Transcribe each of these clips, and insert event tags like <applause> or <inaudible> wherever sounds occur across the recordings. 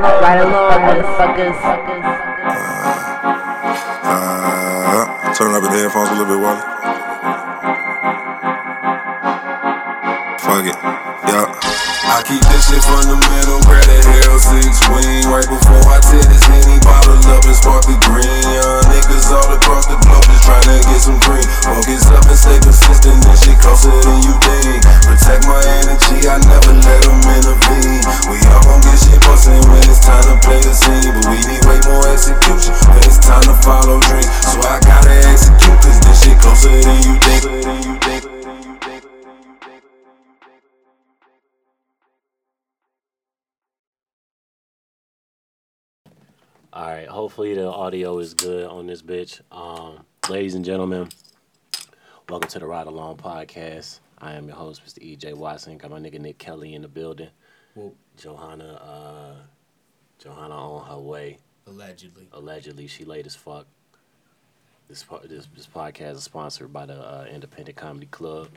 Ride along, motherfuckers. Uh, turn up the headphones a little bit, Wally. Fuck it. Yeah. I keep this shit from the middle, grab that hell six wing Right before I tear this henny bottle up and spark the green Young niggas all across the globe just tryna get some green Focus up and stay persistent, this shit closer than you think Protect my energy, I never let them intervene We all gon' get shit bustin' when it's time to play the scene But we need way more execution when it's time to follow dreams So I gotta execute cause this shit closer than you think All right. Hopefully the audio is good on this bitch. Um, ladies and gentlemen, welcome to the Ride Along podcast. I am your host, Mr. EJ Watson. Got my nigga Nick Kelly in the building. Well, Johanna, uh, Johanna on her way. allegedly. Allegedly, she late as fuck. This this this podcast is sponsored by the uh, Independent Comedy Club.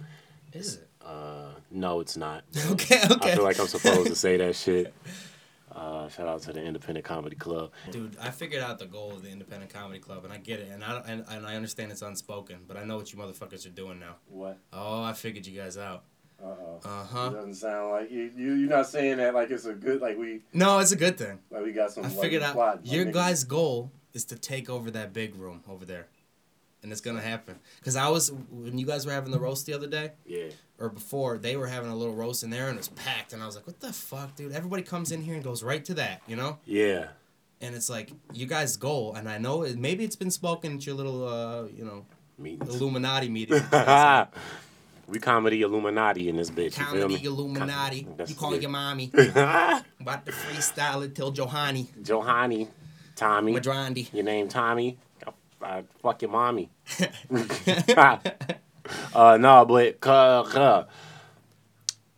Is it? Uh, no, it's not. <laughs> Okay, okay. I feel like I'm supposed to say that shit. <laughs> Uh, shout out to the Independent Comedy Club. Dude, I figured out the goal of the Independent Comedy Club, and I get it, and I and, and I understand it's unspoken, but I know what you motherfuckers are doing now. What? Oh, I figured you guys out. Uh oh. Uh huh. Doesn't sound like you, you. You're not saying that like it's a good like we No, it's a good thing. like we got some. I like, figured out plot, your like, guys' goal is to take over that big room over there, and it's gonna happen. Cause I was when you guys were having the roast the other day, Yeah. Or before they were having a little roast in there, and it was packed, and I was like, what the fuck, dude? Everybody comes in here and goes right to that, you know? Yeah. and it's like you guys' goal, and I know it, maybe it's been spoken at your little, uh, you know, Meetings. Illuminati <laughs> meeting. we comedy Illuminati in this bitch. You Comedy me? Illuminati. That's You call it. your mommy. <laughs> About to freestyle it till Johanny. Johanny, Tommy. Madrondi. Your name Tommy. I, I fuck your mommy. <laughs> uh no, but uh, <laughs> uh,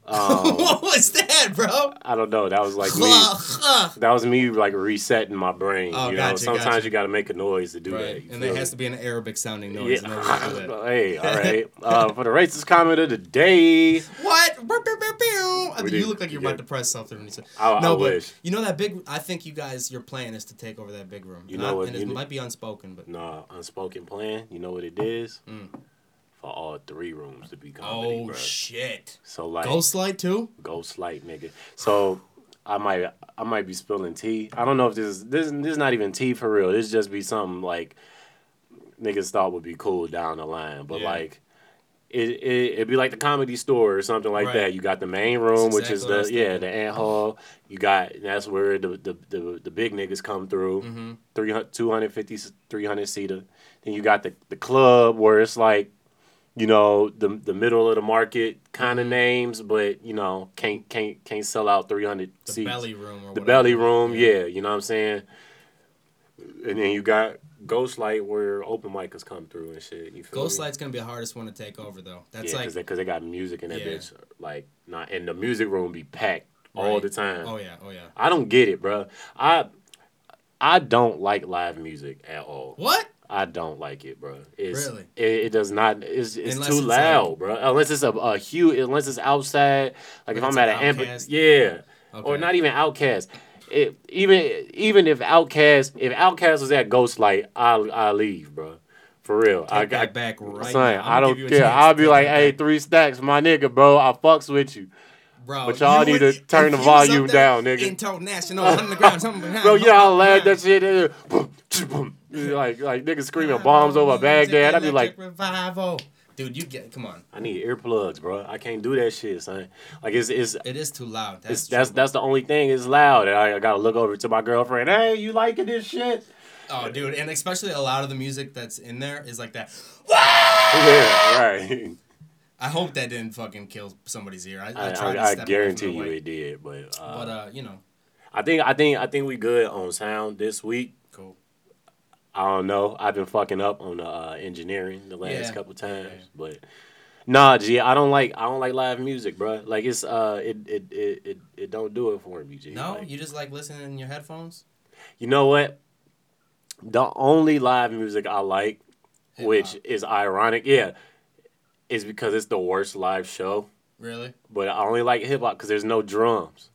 um, what was that, bro? I don't know. That was like me. That was me like resetting my brain. Oh, you know, gotcha, sometimes gotcha. you got to make a noise to do that. right. you And there has to be an Arabic sounding noise in order to do that. <laughs> hey, all <laughs> right. Uh, for the racist comment of the day, What? I you look like you're yeah. about to press something when you say. I- I no, but wish. you know that big. I think you guys, your plan is to take over that big room. You Not- know what, And it might be unspoken, but no unspoken plan. You know what it is? Mm. For all three rooms to be comedy, oh bro. shit. So like, Ghost light too. ghost light, nigga. So I might, I might be spilling tea. I don't know if this is this. This is not even tea for real. This just be something like niggas thought would be cool down the line, but Yeah. like. It, it it'd be like the comedy store or something like Right. that. You got the main room, which is exactly the yeah the ant hall. You got that's where the the, the, the big niggas come through. Mm-hmm. 300, 250, 300 seater. Then you got the, the club where it's like, you know, the the middle of the market kind of names, but you know, can't can't can't sell out three hundred The seats. belly room or the whatever. belly room, yeah. you know what I'm saying. And then you got Ghost Light where open micers come through and shit. You feel Ghost me? Light's gonna be the hardest one to take over though. That's yeah, like because they, they got music in that Yeah. bitch, like not, and the music room be packed all the time. Oh yeah, oh yeah. I don't get it, bro. I I don't like live music at all. What? I don't like it, bro. It's, Really? It, it does not. It's, it's Unless too it's loud, like- bro. Unless it's a, a huge. Unless it's outside. Like if I'm at an amp, yeah, or not even OutKast. It, even even if OutKast, if OutKast was at Ghostlight, I'll I leave, bro. For real, Take I got back right son. I don't give you a care. I'll be like, hey, back. three stacks, my nigga, bro. I fucks with you. Bro, But y'all need would- to turn the if you was volume down, nigga. International underground, something <laughs> behind. Bro, you know how loud that shit is? Boom, choo, boom. Like like niggas <laughs> screaming bombs over Baghdad. I'd be like, revival. Dude, you get come on. I need earplugs, bro. I can't do that shit, son. Like it's it's It is too loud. That's it's, that's that's the only thing. It's loud. And I, I gotta look over to my girlfriend. Hey, you liking this shit? Oh, dude, and especially a lot of the music that's in there is like that. <laughs> Yeah, right. I hope that didn't fucking kill somebody's ear. I, I, I, tried to I, I step away guarantee you way. it did, but, uh, But uh, you know, I think I think I think we good on sound this week. I don't know. I've been fucking up on the uh, engineering the last Yeah. couple times, but nah, G, I don't like I don't like live music, bro. Like it's uh it it it it, it don't do it for me, G. No, Like, you just like listening in your headphones. you know what? The only live music I like, Hip-hop. which is ironic, yeah, is because it's the worst live show. Really? But I only like hip hop because there's no drums.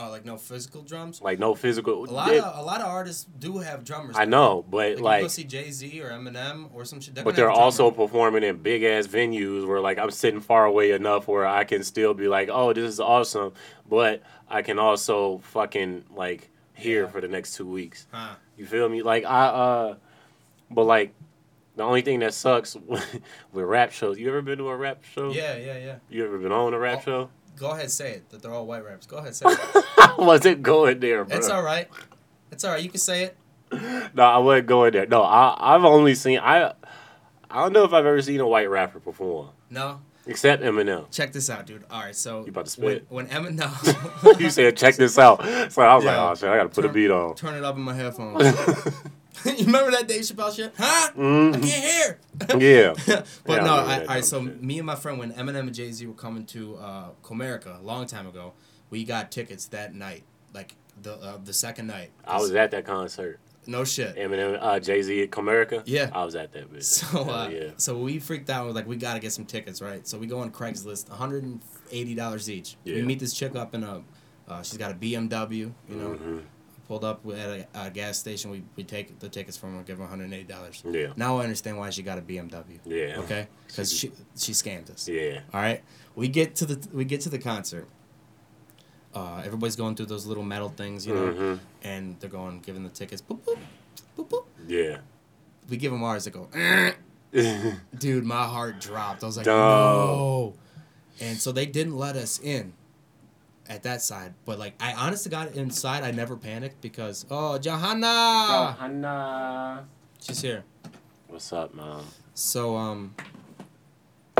Oh, like no physical drums. Like no physical. A lot it- of a lot of artists do have drummers. I know, but Like, like, you go see Jay Z or Eminem or some shit. but they're also performing in big ass venues where like I'm sitting far away enough where I can still be like, oh, this is awesome, but I can also fucking like hear Yeah. for the next two weeks. Huh. You feel me? Like I uh, but like. The only thing that sucks <laughs> with rap shows. You ever been to a rap show? Yeah, yeah, yeah. You ever been on a rap Oh. show? Go ahead, say it. That they're all white raps. Go ahead, say <laughs> it. <laughs> I wasn't going there, bro. it's all right. It's all right. You can say it. No, I wasn't going there. No, I I've only seen I I don't know if I've ever seen a white rapper perform. No. Except Eminem. Check this out, dude. All right, so You about to when, spit? when Eminem, <laughs> <laughs> you said check this out. So I was Yeah. like, oh shit, I gotta put a beat on. turn it up in my headphones. you remember that Dave Chappelle shit? Huh? I Mhm. can't hear. Yeah. but Yeah, no, I, all right. So shit. me and my friend, when Eminem and Jay Z were coming to uh, Comerica a long time ago, we got tickets that night, like the uh, the second night. I was at that concert. no shit. Eminem, uh, Jay Z at Comerica. Yeah. I was at that bitch. So uh, yeah. so we freaked out. We're like, we gotta get some tickets, right? So we go on Craigslist, one hundred and eighty dollars each. Yeah. We meet this chick up in a, uh, she's got a BMW. You know, Mhm. pulled up at a, a gas station. We we take the tickets from her, give her one hundred and eighty dollars. Yeah. Now I understand why she got a BMW. Yeah. Okay, because she she scammed us. Yeah. All right, we get to the we get to the concert. Uh, everybody's going through those little metal things, you know, Mhm. and they're going giving the tickets. Boop boop, boop boop. Yeah. We give them ours. They go, "Eh." <laughs> dude, my heart dropped. I was like, Dog. no. And so they didn't let us in at that side. But like, I honestly got inside. I never panicked because oh, Johanna, Hannah. she's here. What's up, mom? So um,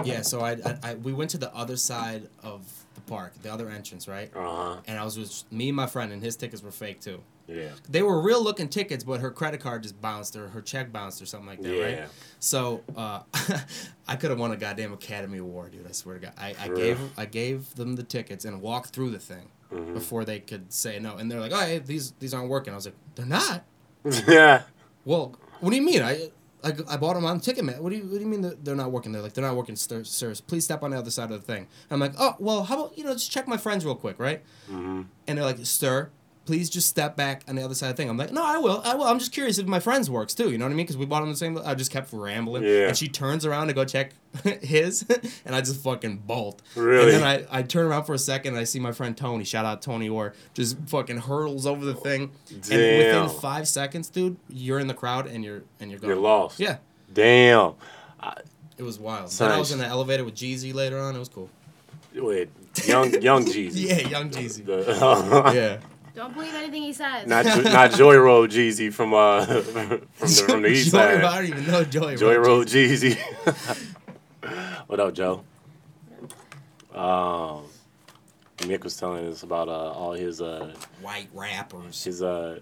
yeah. So I, I, I we went to the other side of the park, the other entrance, right? Uh huh. And I was with me and my friend, and his tickets were fake too. Yeah. They were real looking tickets, but her credit card just bounced or her check bounced or something like that, Yeah. right? So uh, <laughs> I could have won a goddamn Academy Award, dude. I swear to God. I, I gave? I gave them the tickets and walked through the thing Mhm. before they could say no. And they're like, "Oh, hey, these these aren't working." I was like, "They're not." <laughs> yeah. Well, what do you mean? I I, I bought them on Ticketmaster. What do you What do you mean they're not working? They're like, "They're not working, sir. Please step on the other side of the thing." I'm like, "Oh, well, how about you know just check my friends real quick, right?" Mm-hmm. And they're like, "Sir, please just step back on the other side of the thing." I'm like, "No, I will. I will. I'm just curious if my friends works too. You know what I mean? Because we bought them the same." I just kept rambling. Yeah. And she turns around to go check <laughs> his, <laughs> and I just fucking bolt. Really? And then I, I turn around for a second and I see my friend Tony. Shout out Tony Orr. Just fucking hurtles over the thing. Damn. And within five seconds, dude, you're in the crowd and you're and you're gone. You're lost. Yeah. Damn. It was wild. Then I was in the elevator with Jeezy later on. It was cool. With young young Jeezy. <laughs> Yeah, young Jeezy. Yeah. Don't believe anything he says. not Jo- <laughs> not Joy Road Jeezy from uh <laughs> from the from the east Joy, side. I don't even know Joy. Joy Road Road Jeezy. <laughs> what up, Joe? Um, Nick was telling us about uh, all his uh White rappers. his uh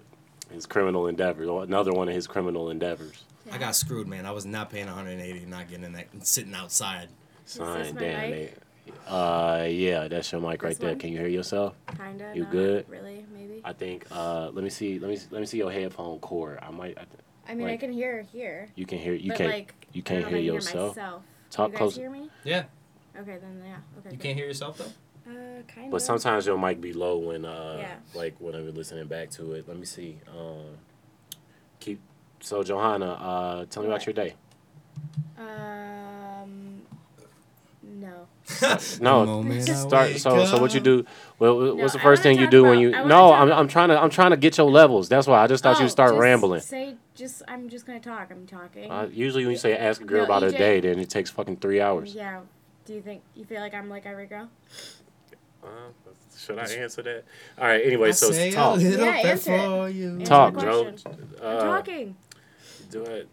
his criminal endeavors. Another one of his criminal endeavors. I got screwed, man. I was not paying 180 and not getting in that and sitting outside. Son, this my damn mic? It. Uh, yeah, that's your mic right This there. one? Can you hear yourself? Kinda. You not good? Really? Maybe. I think. Uh, let me see. Let me let me see your headphone cord. I might. I th- I mean, I can hear here. you can hear. You but can't. like, you can't don't hear how to yourself. myself. Talk you guys close. hear me? Yeah. Okay, then yeah. Okay. You good. can't hear yourself though. Uh, kind of. But of. sometimes your mic be low when uh Yeah. like when I'm listening back to it. Let me see. Um keep so Johanna, uh tell me about your day. Um. <laughs> No. No. Start wake so so what you do well No, what's the first thing you talk do when you I No, I'm I'm trying to I'm trying to get your levels. That's why I just thought Oh, you start just rambling. Say just. I'm just gonna talk. I'm talking. Uh, usually when you say ask a girl No, about her EJ day, then it takes fucking three hours. Yeah. Do you think you feel like I'm like every girl? Uh, should I answer that? All right. Anyway, I so say talk. a Yeah, bit answer it. for you. Answer Talk, the Joe. Uh, I'm talking. Do it.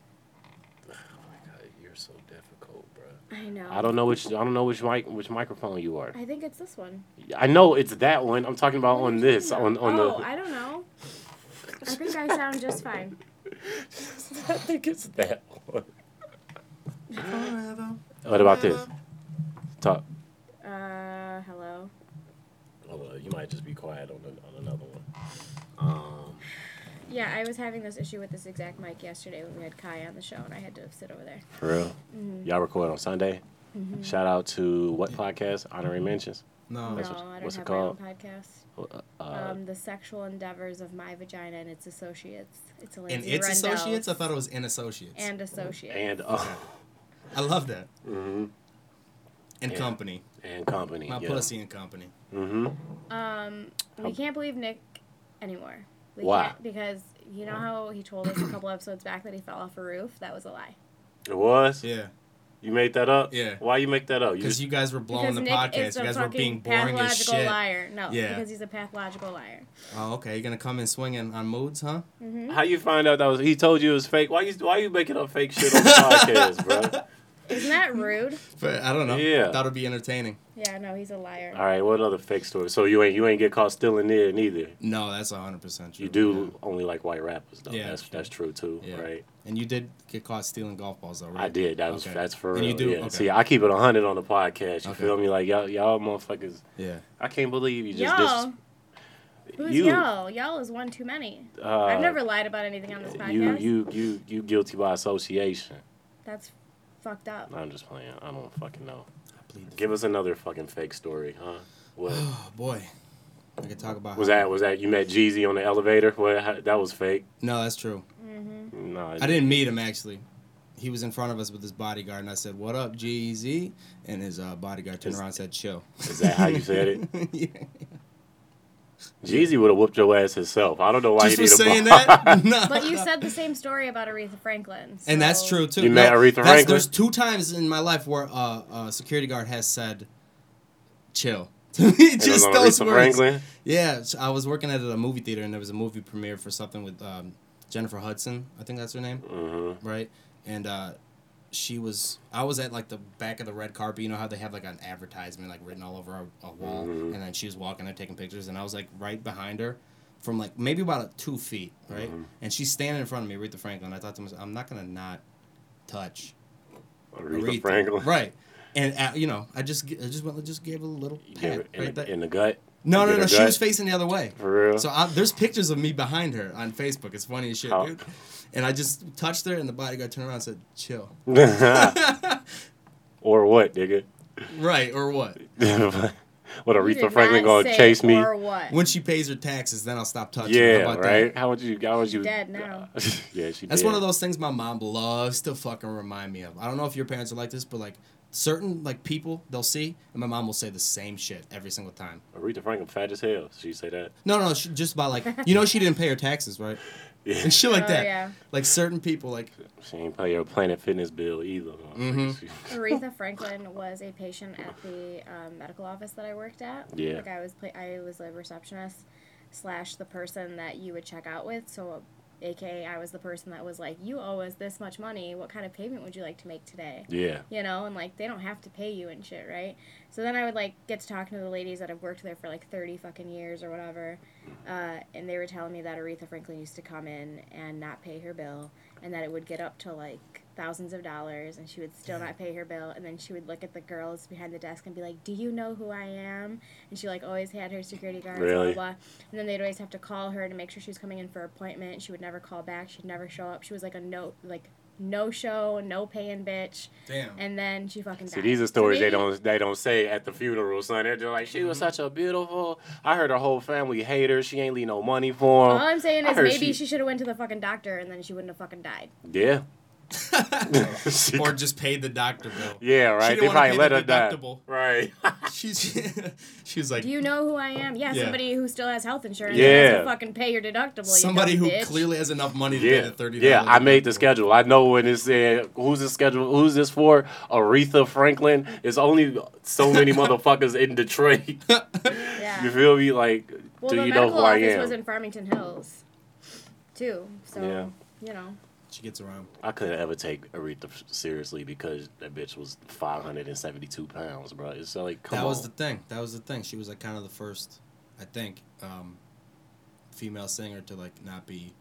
Oh my god, you're so difficult, bro. I know. I don't know which I don't know which mic which microphone you are. I think it's this one. I know it's that one. I'm talking about on this on on oh, the. I don't know. I think I sound just fine. <laughs> I think it's that one. Forever. What about this? Talk. Uh, hello. Oh, well, you might just be quiet on, the, on another one. Um, Yeah, I was having this issue with this exact mic yesterday when we had Kai on the show, and I had to sit over there. for real. Mm-hmm. Y'all record on Sunday. Shout out to what podcast? Honorary mentions. No. No, That's what- I don't what's it have my own called? podcast. Uh, um, the sexual endeavors of my vagina and its associates. It's a And its Rendell's associates? I thought it was in associates. and associates. and uh, <laughs> I love that. hmm And Yeah. company. and company. My yeah. pussy and company. hmm Um, we can't believe Nick anymore. We Why? Can't, because you know how he told us a couple episodes back that he fell off a roof. That was a lie. It was. Yeah. You made that up. Yeah. Why you make that up? You Because just, you guys were blowing because the Nick podcast. is You a guys were being boring as pathological shit. liar. No, Yeah. because he's a pathological liar. Oh, okay. You're gonna come in swinging on moods, huh? Mm-hmm. how you find out that was he told you it was fake? Why you why you making up fake shit on the <laughs> podcast, bro? Isn't that rude? <laughs> But I don't know. Yeah. Thought it'd be entertaining. Yeah, no, he's a liar. All right, what other fake story? So you ain't you ain't get caught stealing there neither. No, that's hundred percent true. You do only like white rappers though. Yeah, that's true. that's true too, Yeah. right? And you did get caught stealing golf balls, though, right? I did. That was Okay. that's for real. And you do- Yeah. okay. See, I keep it hundred on the podcast. You Okay. feel me? Like y'all y'all motherfuckers. Yeah. I can't believe you just Y'all, dis- who's you. y'all? Y'all is one too many. Uh, I've never lied about anything on this podcast. You you you you guilty by association. That's fucked up. I'm just playing. I don't fucking know. I plead the Give us another fucking fake story, huh? What <sighs> Oh boy. I could talk about was how- that? Was that you met Jeezy on the elevator? What? how- That was fake. No, that's true. Mm-hmm. No, I didn't meet him actually. He was in front of us with his bodyguard, and I said, "What up, Jeezy?" And his uh, bodyguard turned Is- around and said, "Chill." Is that how you said it? <laughs> yeah. Jeezy would have whooped your ass himself. I don't know why Just you for need a saying that. <laughs> no. But you said the same story about Aretha Franklin. and that's true too. You met Aretha that's- Franklin? There's two times in my life where uh, a security guard has said, "Chill." <laughs> To me, And it just on those Aretha words. Franklin. Yeah, I was working at a movie theater, and there was a movie premiere for something with um, Jennifer Hudson. I think that's her name, Mm-hmm. right? And uh, she was. I was at like the back of the red carpet. You know how they have like an advertisement like written all over a, a wall, Mhm. and then she was walking there taking pictures, and I was like right behind her. From like maybe about uh, two feet, right, Mhm. and she's standing in front of me, Aretha Franklin. I thought to myself, I'm not gonna not touch Aretha, Aretha. Franklin. <laughs> right? And uh, you know, I just I just went just gave her a little pat in, right the, in the gut. No, no, no. She gut? was facing the other way. For real. So I, there's pictures of me behind her on Facebook. It's funny as shit, How- dude. And I just touched her, and the bodyguard turned around and said, "Chill." <laughs> or what, nigga? right or what? <laughs> what You Aretha did Franklin not gonna chase me? Or what? When she pays her taxes, then I'll stop touching. her. Yeah, How about right. that? How would you? How would you? Dead now. <laughs> yeah, she. That's dead. one of those things my mom loves to fucking remind me of. I don't know if your parents are like this, but like certain like people they'll see, and my mom will say the same shit every single time. Aretha Franklin fat as hell. She say that. No, no, she, just about like you know she didn't pay her taxes, right? Yeah. And shit like Oh, that. yeah. Like certain people, like She ain't pay your Planet Fitness bill either. Mhm. <laughs> Aretha Franklin was a patient at the um, medical office that I worked at. Yeah. Like I was, pla- I was a receptionist slash the person that you would check out with. So, AKA, I was the person that was like, "You owe us this much money. What kind of payment would you like to make today?" yeah. You know, and like they don't have to pay you and shit, right? So then I would like get to talking to the ladies that have worked there for like thirty fucking years or whatever, uh, and they were telling me that Aretha Franklin used to come in and not pay her bill, and that it would get up to like thousands of dollars, and she would still not pay her bill, and then she would look at the girls behind the desk and be like, "Do you know who I am?" And she like always had her security guards, Really? blah blah, and then they'd always have to call her to make sure she was coming in for appointment. She would never call back. She'd never show up. She was like a no like no show, no paying bitch. damn. And then she fucking See, these are stories they <laughs> don't they don't say at the funeral, son. They're just like, she was mm-hmm. such a beautiful. I heard her whole family hate her. She ain't leave no money for All. I'm saying I is maybe she- she, should have went to the fucking doctor and then she wouldn't have fucking died. Yeah. <laughs> or just paid the doctor bill. <laughs> Yeah, right. didn't They wanna probably pay let the her die. deductible. Right. <laughs> She's she was like Do you know who I am? Yeah, Yeah. somebody who still has health insurance. Yeah. Yeah. Doesn't fucking pay your deductible. somebody dumb who bitch. clearly has enough money to pay Yeah, the thirty. yeah. I made the schedule. I know when it said uh, who's the schedule. Who's this for? Aretha Franklin. It's only so many motherfuckers in Detroit. Yeah. You feel me? Like, well, do you know medical who I office am? was in Farmington Hills, too. So Yeah. you know. She gets around. I couldn't ever take Aretha seriously because that bitch was 572 pounds, bro. It's like, come that on. was the thing. That was the thing. She was like kind of the first, I think, um, female singer to like not be.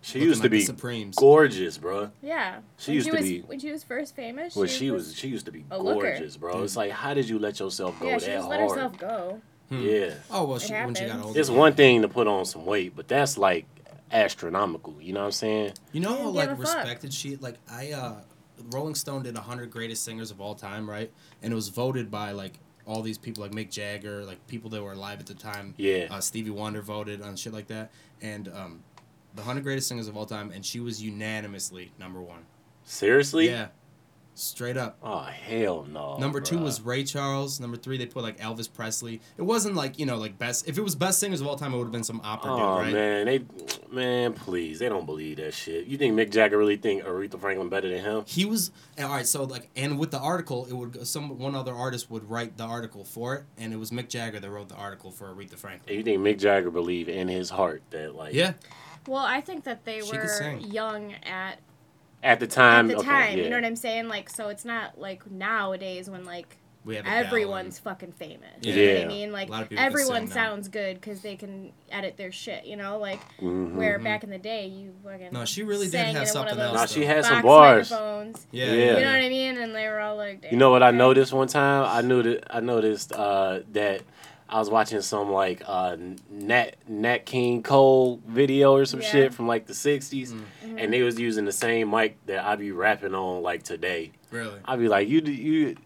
she used to like the be Supremes. gorgeous, bro. Yeah. She when used she to was, be- when she was first famous. Well, she was, first- she used to be a looker. gorgeous, bro. It's like, how did you let yourself go Yeah, that she just hard? let herself go. Hmm. Yeah, Oh well, she, when she got older. it's one thing to put on some weight, but that's like astronomical. You know what I'm saying? You know how like give a fuck. respected she like I uh Rolling Stone did hundred greatest singers of all time, right? And it was voted by like all these people like Mick Jagger, like people that were alive at the time. Yeah. Uh, Stevie Wonder voted on shit like that, and um, the hundred greatest singers of all time, and she was unanimously number one. Seriously? Yeah, straight up. Oh hell no. Number two bruh. was Ray Charles. Number three, they put like Elvis Presley. It wasn't like you know like best. If it was best singers of all time, it would have been some opera Oh dude, right? man, they man, please, they don't believe that shit. You think Mick Jagger really think Aretha Franklin better than him? He was all right. So like, and with the article, it would some one other artist would write the article for it, and it was Mick Jagger that wrote the article for Aretha Franklin. And you think Mick Jagger believe in his heart that like Yeah, Well, I think that they She were young at at the time at the okay, time. yeah. You know what I'm saying? Like, so it's not like nowadays when like we have Adele everyone's fucking famous. Yeah. You know what I mean? Like A lot of people can everyone sing now. sounds good because they can edit their shit. You know, like Mhm. where back in the day you fucking Mm-hmm. No, she really did sang have into one of something those else, Nah, she had some bars. microphones. Yeah, Yeah. You know what I mean? And they were all like, You know what I noticed one time? I knew that I noticed uh, that I was watching some like uh, Nat Nat King Cole video or some Yeah. shit from like the '60s, Mm-hmm. and they was using the same mic that I be rapping on like today. Really? I'd be like, you you.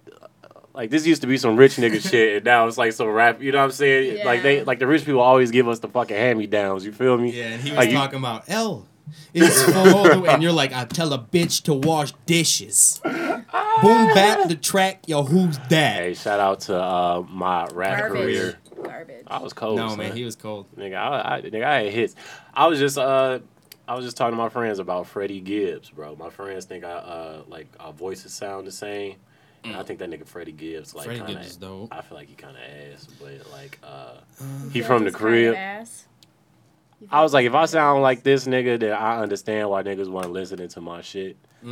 Like this used to be some rich nigga shit, and now it's like some rap. You know what I'm saying? Yeah. Like they, like the rich people always give us the fucking hand me downs. You feel me? Yeah, and he was Like, you- talking about L. It's <laughs> for all the way, and you're like, I tell a bitch to wash dishes. Boom, bap the track, yo, who's that? Hey, shout out to uh, my rap Garbage. career. Garbage. I was cold. no, son. man, he was cold. Nigga, I, I, nigga, I had hits. I was just, uh, I was just talking to my friends about Freddie Gibbs, bro. My friends think I, uh, like our voices sound the same. And I think that nigga Freddie Gibbs, like, Freddie kinda, Gibbs is dope. I feel like he kind of ass, but like, uh, You he from the he's crib. ass? You I was like, if I sound like this nigga, then I understand why niggas weren't listening to my shit. <laughs>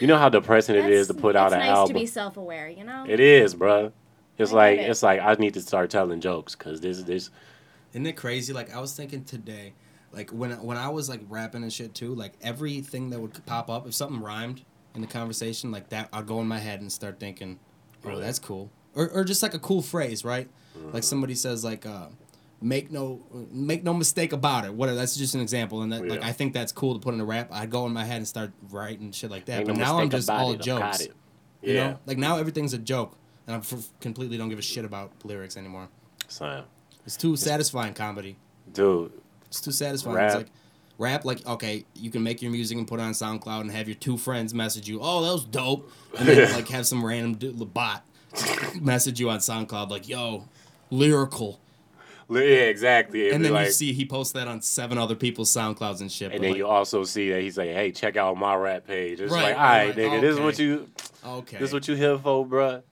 You know how depressing it is to put out it's an nice album. to be self-aware, you know. It is, bro. It's I like it. it's like I need to start telling jokes because this this Isn't it crazy? Like I was thinking today, like when when I was like rapping and shit too, like everything that would pop up, if something rhymed in the conversation, like that, I'd go in my head and start thinking, "Oh, Really? that's cool," or or just like a cool phrase, right? Mm-hmm. Like somebody says, like, uh, "Make no make no mistake about it." Whatever. That's just an example, and that oh, like I think that's cool to put in a rap. I'd go in my head and start writing shit like that. ain't but no now I'm just all it, jokes. it. You Yeah, know, like now everything's a joke, and I f- completely don't give a shit about lyrics anymore. son, It's too satisfying comedy. dude. It's too satisfying. Rap. It's like rap, like okay, you can make your music and put it on SoundCloud and have your two friends message you, oh that was dope, and then <laughs> like have some random du- bot message you on SoundCloud like, yo, lyrical, Yeah, exactly. It'd and then like, you see he posts that on seven other people's SoundClouds and shit. and then like, you also see that he's like, "Hey, check out my rap page." It's Right, like, all right, right, nigga, this is what you, okay, this is what you here for, bruh.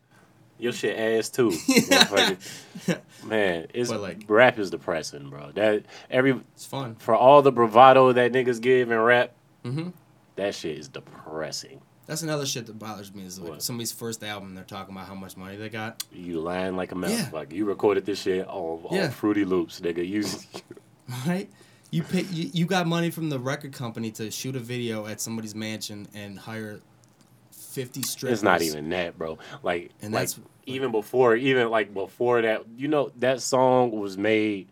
Your shit ass too. <laughs> Man, it's But, like- rap is depressing, bro. That every it's fun. for all the bravado that niggas give in rap, hmm that shit is depressing. That's another shit that bothers me is like What? somebody's first album, they're talking about how much money they got. You lying like a Yeah. motherfucker. You recorded this shit on, on Yeah. Fruity Loops, nigga. You <laughs> right? You pay, you, you got money from the record company to shoot a video at somebody's mansion and hire fifty strippers. It's not even that, bro. Like, And like that's- even before, even like before that, you know, that song was made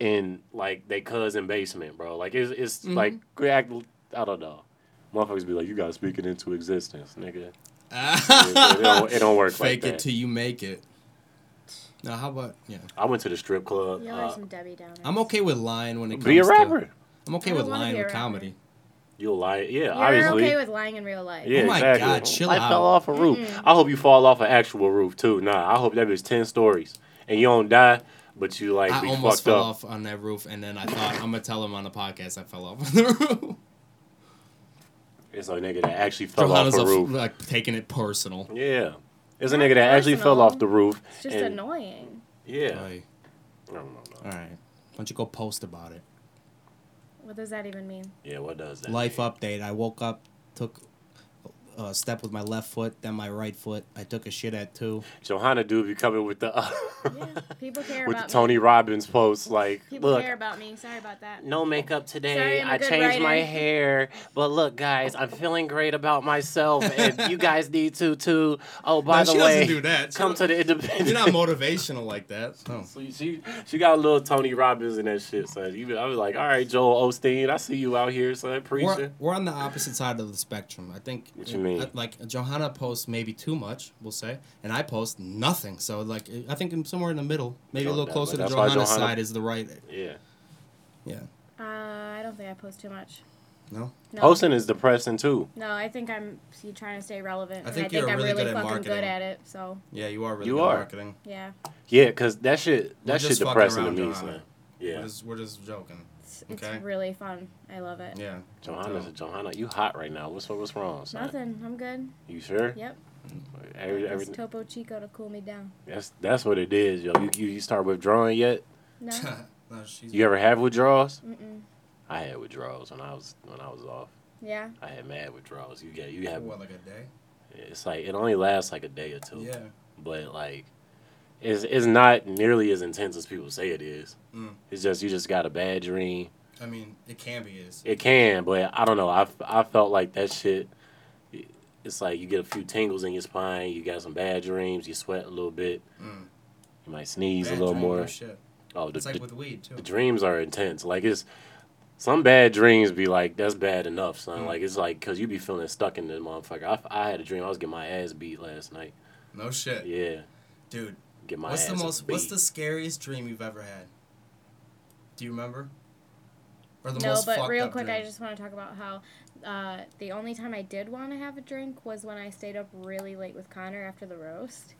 in like they cousin basement, bro. Like it's it's Mm-hmm. like I don't know. Motherfuckers be like, you gotta speak it into existence, nigga. It, <laughs> it don't, it don't work Fake like it till you make it. Now, how about yeah? I went to the strip club. Y'all are Uh, some Debbie Downers. I'm okay with lying when it comes to. be a to. rapper. I'm okay with lying be with comedy. You'll lie. Yeah, You're obviously. okay with lying in real life. Yeah, Oh my exactly. God, chill I out. fell off a roof. I hope you fall off an actual roof too. Nah, I hope that was ten stories and you don't die, but you like I be almost fell up. off on that roof, and then I thought I'm gonna tell him on the podcast I fell off on the <laughs> roof. It's a nigga that actually fell Johanna's off a a- roof. like taking it personal. Yeah, it's a Not nigga that actually fell off the roof. It's just and- annoying. Yeah. Like, I don't know. all right, why don't you go post about it? What does that even mean? Yeah, what does that? Life mean? update. I woke up, took a step with my left foot, then my right foot. I took a shit at two. Johanna do be coming with the. <laughs> Yeah, people care With the Tony me. Robbins post, like, People look, care about me. Sorry about that. no makeup today. Sorry, I'm a I good changed my hair, but look, guys, I'm feeling great about myself, and you guys need to too. Oh, by No, the she way, do that. She come don't- to the independent. You're not motivational like that. No. <laughs> So she she got a little Tony Robbins in that shit, son. You, I was like, all right, Joel Osteen, I see you out here, son, We're, preaching. we're on the opposite side of the spectrum. I think. What you mean? uh, Like Johanna posts maybe too much, we'll say, and I post nothing. So like, I think I'm somewhere in the middle, maybe Jo- a little closer to Johanna's Johanna- side is the right. Yeah, Yeah. Uh, I don't think I post too much. No. No. posting is depressing too. No, I think I'm see, trying to stay relevant. I and think I think you're I'm really really good fucking marketing. good at it. So Yeah, you are really You good are. at marketing. yeah, Yeah, cause that shit that shit depressing to me, Johanna. son. Yeah, We're just, we're just joking. It's, it's Okay. really fun. I love it. Yeah. Johanna, Johanna, you hot right now. What's what's wrong, son? Nothing. I'm good. You sure? Yep. Every, It's every, Topo Chico to cool me down. that's that's what it is, yo. You you, you start withdrawing yet? No. <laughs> no, she's. You ever have withdrawals? Mm-mm. I had withdrawals when I was when I was off. Yeah. I had mad withdrawals. You get you have what like a day? it's like it only lasts like a day or two. Yeah. but like it's it's not nearly as intense as people say it is. Mm. It's just you just got a bad dream. I mean, it can be. Is. It can, but I don't know. I, I felt like that shit. It's like you get a few tingles in your spine. You got some bad dreams. You sweat a little bit. Mm. You might sneeze Bad a little more. Oh, the, It's like with weed too. the dreams are intense. Like it's some bad dreams be like that's bad enough, son. Mm. Like it's like because you be feeling stuck in the motherfucker. I, I had a dream I was getting my ass beat last night. No shit, Yeah, dude. Get my What's ass the most? What's the scariest dream you've ever had? Do you remember? Or the No, most but real up quick, I just want to talk about how uh, the only time I did want to have a drink was when I stayed up really late with Connor after the roast.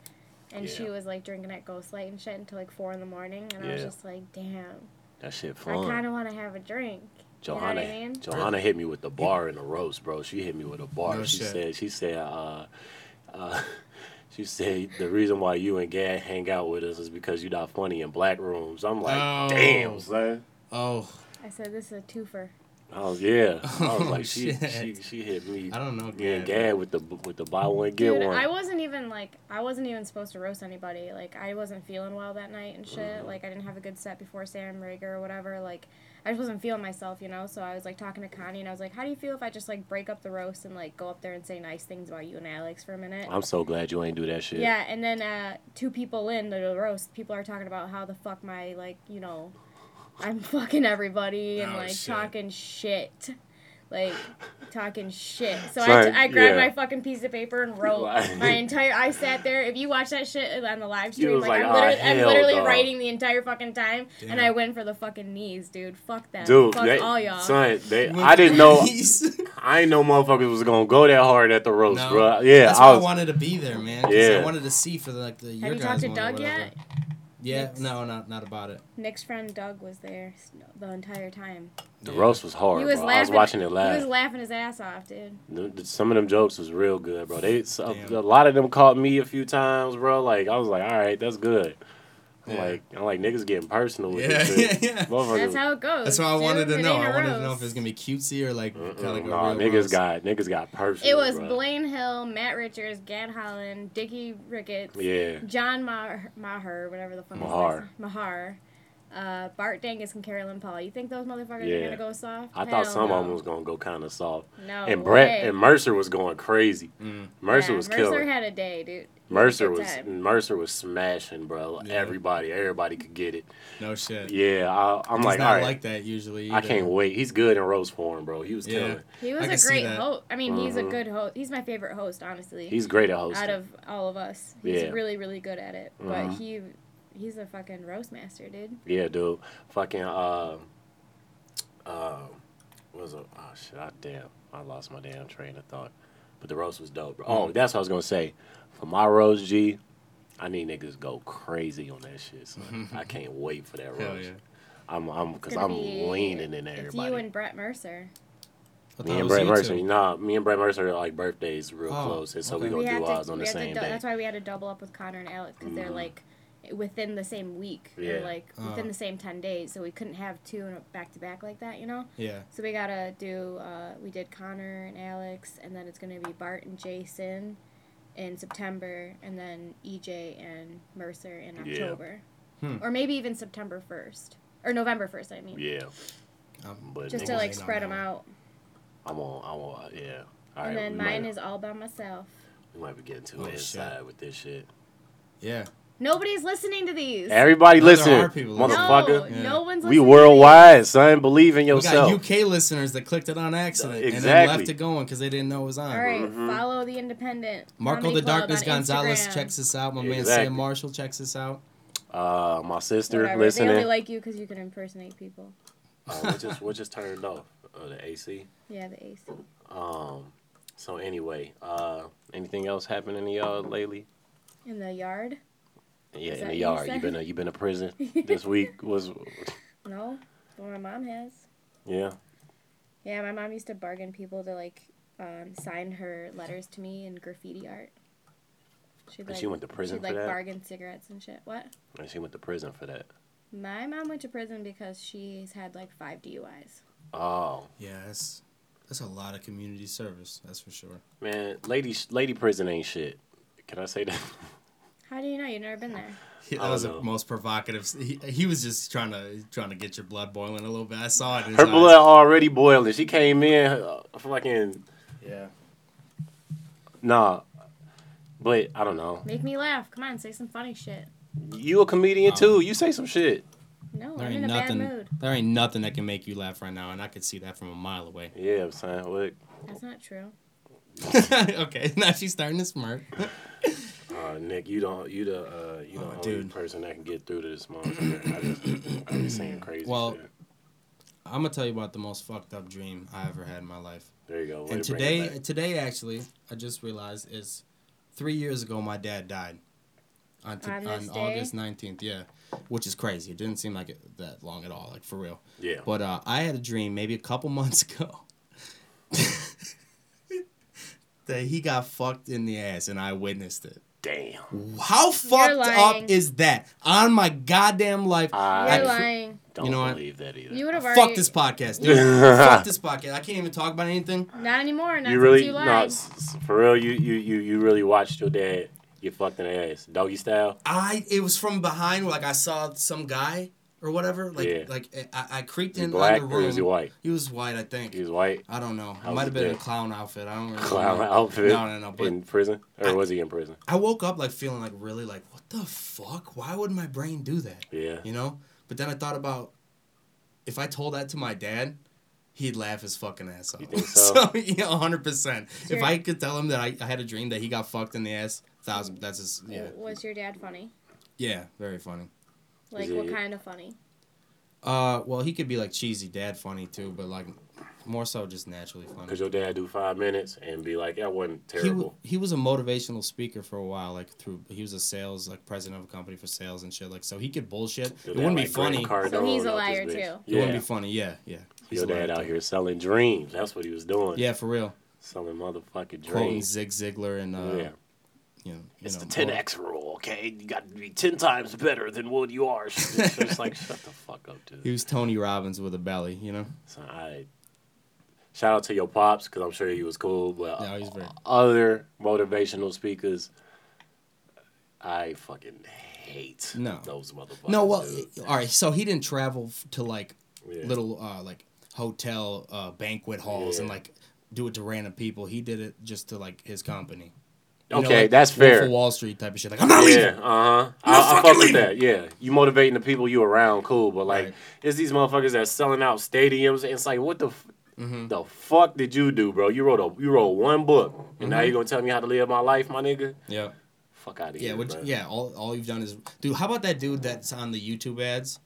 And she was like drinking at Ghostlight and shit until like four in the morning. And I was just like, damn, that shit fun. I kind of want to have a drink. Johanna, You know what I mean? Johanna hit me with the bar in the roast, bro. She hit me with a bar. No she shit. said, she said, uh, uh, she said the reason why you and Gad hang out with us is because you're not funny in black rooms. I'm like, Oh. damn, son. Oh, I said, this is a twofer. Oh yeah. <laughs> I was Oh, like, she, shit. she she hit me. I don't know. Me and Gad. Gad with the with the buy one get Dude, one. I wasn't even like, I wasn't even supposed to roast anybody. Like, I wasn't feeling well that night and shit. Mm-hmm. Like, I didn't have a good set before Sam Rager or whatever. Like, I just wasn't feeling myself, you know? So I was like talking to Connie and I was like, how do you feel if I just like break up the roast and like go up there and say nice things about you and Alex for a minute? I'm so glad you ain't do that shit. Yeah, and then uh, two people in the roast, people are talking about how the fuck my like you know, I'm fucking everybody and Oh, like shit. talking shit, like talking shit. So Son, I, t- I grabbed yeah. my fucking piece of paper and wrote my entire. I sat there. If you watch that shit on the live stream, like, like, I'm "Ah, literally, I'm literally no." writing the entire fucking time, and I went for the fucking knees, dude. Fuck that. Dude, Fuck they, all y'all. son, they, <laughs> I didn't know. these. I ain't know motherfuckers was gonna go that hard at the roast, No. bro. Yeah, That's I why I wanted to be there, man. 'cause Yeah. I wanted to see for the, like the Have you guys' talked to Doug yet? Yeah, Nick's- no, not not about it. Nick's friend Doug was there the entire time. the Yeah. roast was hard, He was bro. laughing. I was watching it He was laughing his ass off, dude. The- the- Some of them jokes was real good, bro. They a, a lot of them caught me a few times, bro. Like I was like, all right, that's good. I'm Yeah. like, I'm like niggas getting personal with Yeah, this shit. <laughs> yeah, yeah. That's how it goes. That's why I dude. wanted to know. I wanted to know if it's gonna be cutesy or like kind of like nah, real niggas roast. got niggas got personal. It was bro. Blaine Hill, Matt Richards, Gad Holland, Dickie Ricketts, Yeah, John Maher, Maher, whatever the fuck his Mahar. Mahar. Uh, Bart Dangus and Carolyn Paul. You think those motherfuckers Yeah. are gonna go soft? I Hell thought some no. of them was gonna go kind of soft. No and Brett way. and Mercer was going crazy. Mm. Mercer Yeah, was Mercer killing. Mercer had a day, dude. Mercer was time. Mercer was smashing, bro. Yeah. Everybody, everybody could get it. No shit. Yeah, I, I'm He's like, not all right. like that usually. I can't wait. He's good in roast form, bro. He was Yeah. killing. He was I a great host. I mean, he's a Mhm. good host. He's my favorite host, honestly. He's great at hosting. out of all of us. He's Yeah. really, really good at it. But he, he's a fucking roast master, dude. yeah, dude. Fucking uh, uh, what was it? Oh shit! I damn, I lost my damn train of thought. But the roast was dope, bro. Mm. Oh, that's what I was gonna say. For my roast, G, I need niggas go crazy on that shit. Son. I <laughs> can't wait for that roast. Hell yeah. I'm, I'm, cause I'm be- leaning in there. It's everybody. you and Brett Mercer. Me and Brett Mercer, two. nah, me and Brett Mercer are like birthdays real Oh, close, and so okay. we gonna we had do to, ours on the had to same day. That's why we had to double up with Connor and Alex because they're Mhm. like within the same week. Yeah. They're like within Oh. the same ten days, so we couldn't have two back to back like that, you know. Yeah. So we gotta do. Uh, we did Connor and Alex, and then it's gonna be Bart and Jason, in September, and then EJ and Mercer in Yeah. October, Hmm. or maybe even September first or November first. I mean, Yeah, Um, but just to like spread them out. I'm on. I'm on. Yeah. All and right, then mine might, is all by myself. We might be getting too Oh, shit. inside with this shit. Yeah. Nobody's listening to these. Everybody No, listen, are people listening. motherfucker. No, Yeah. no one's We listening. worldwide, son. Believe in We yourself. got UK listeners that clicked it on accident and then left it going because they didn't know it was on. All right, Mhm. follow the independent. Marco Comedy the Club Darkness Gonzalez Instagram. checks us out. My man Exactly. Sam Marshall checks us out. Uh, my sister Whatever. They only like you because you can impersonate people. uh, what just what just turned off? Uh, the AC. Yeah, the AC. Um. So anyway, uh, anything else happening to y'all lately? In the yard? Yeah, Is in that the yard. You said? been a, you been to prison this <laughs> week? Was No, the one my mom has. yeah. Yeah, my mom used to bargain people to like um, sign her letters to me in graffiti art. She'd And like, she went to prison she'd for like that? bargain cigarettes and shit. What? And she went to prison for that. My mom went to prison because she's had like five DUIs. Oh Yeah, that's that's a lot of community service. That's for sure. man, lady lady prison ain't shit. Can I say that? <laughs> How do you know? You've never been there. <laughs> That was don't the most provocative. He, he was just trying to trying to get your blood boiling a little bit. I saw it. In his Her eyes. blood already boiling. She came in, uh, fucking Yeah. nah. But I don't know. Make me laugh. Come on, say some funny shit. You a comedian too? You say some shit. No, There I'm ain't in a nothing. bad mood. There ain't nothing that can make you laugh right now, and I could see that from a mile away. Yeah, I'm saying. Look, That's not true. <laughs> okay, <laughs> now she's starting to smirk. Uh, Nick, you don't, you the, uh, you the Oh, only dude. person that can get through to this motherfucker. I just, I be saying crazy Well, shit. I'm gonna tell you about the most fucked up dream I ever had in my life. There you go. Way and to today, today actually, I just realized is three years ago my dad died on, t- On on? August 19th. Yeah, which is crazy. It didn't seem like it that long at all, like for real. yeah. But uh, I had a dream maybe a couple <laughs> months ago <laughs> that he got fucked in the ass, and I witnessed it. Damn. How fucked up is that? On my goddamn life, I You're cr- lying. don't You know what? believe that either. You would have Fuck already. this podcast, dude. <laughs> Fuck this podcast. I can't even talk about anything. Not anymore. Not you since really, you no, lied. s- s- for real. You, you, you, you really watched your dad get fucked in the ass, doggy style. I it was from behind, like I saw some guy or whatever. Like Yeah. like eh, I, I creeped in black on the or room. was he white? He was white, I think. He was white. I don't know. How It might have been in a clown outfit. I don't really Clown know. outfit. No, no, no. But in prison, or I- was he in prison? I woke up like feeling like really like what the fuck? Why would my brain do that? Yeah. You know? But then I thought about if I told that to my dad, he'd laugh his fucking ass off. You think <laughs> so? yeah, hundred percent. If I could tell him that I, I had a dream that he got fucked in the ass, thousand that's his yeah. Was your dad funny? Yeah, very funny. Like, Is what kind of funny? Uh, well, he could be like cheesy dad funny too, but like more so just naturally funny. Cause your dad do five minutes and be like, "That wasn't He, w- terrible." he was a motivational speaker for a while, like through he was a sales like president of a company for sales and shit. Like so he could bullshit. Your it wouldn't be like Grant funny. Cardone So he's a liar, bitch. too. It wouldn't be funny. Yeah, yeah. He's your dad out too. here selling dreams. That's what he was doing. Yeah, for real. selling motherfucking Quoting dreams. Zig Ziglar and uh, yeah, you know, you it's know, the ten X rule. Okay, you got to be ten times better than what you are. It's just like <laughs> shut the fuck up, dude. He was Tony Robbins with a belly, you know. So I shout out to your pops because I'm sure he was cool. But Yeah, he's very- other motivational speakers, I fucking hate No. those motherfuckers. No, well, dude. all right. So he didn't travel to like Yeah. little uh like hotel uh banquet halls and like do it to random people. He did it just to like his company. You know, Okay, like that's Wolf fair. of Wall Street type of shit. Like I'm not leaving. Yeah, uh huh. I, I fuck with that. Yeah, you motivating the people you around, cool. But like, Right. it's these motherfuckers that's selling out stadiums. And it's like, what the, f- Mhm. the fuck did you do, bro? You wrote a, you wrote one book, and now Mhm. you gonna tell me how to live my life, my nigga? Yeah. Fuck out of Yeah, here, which bro. yeah, all, all you've done is dude. How about that dude that's on the YouTube ads?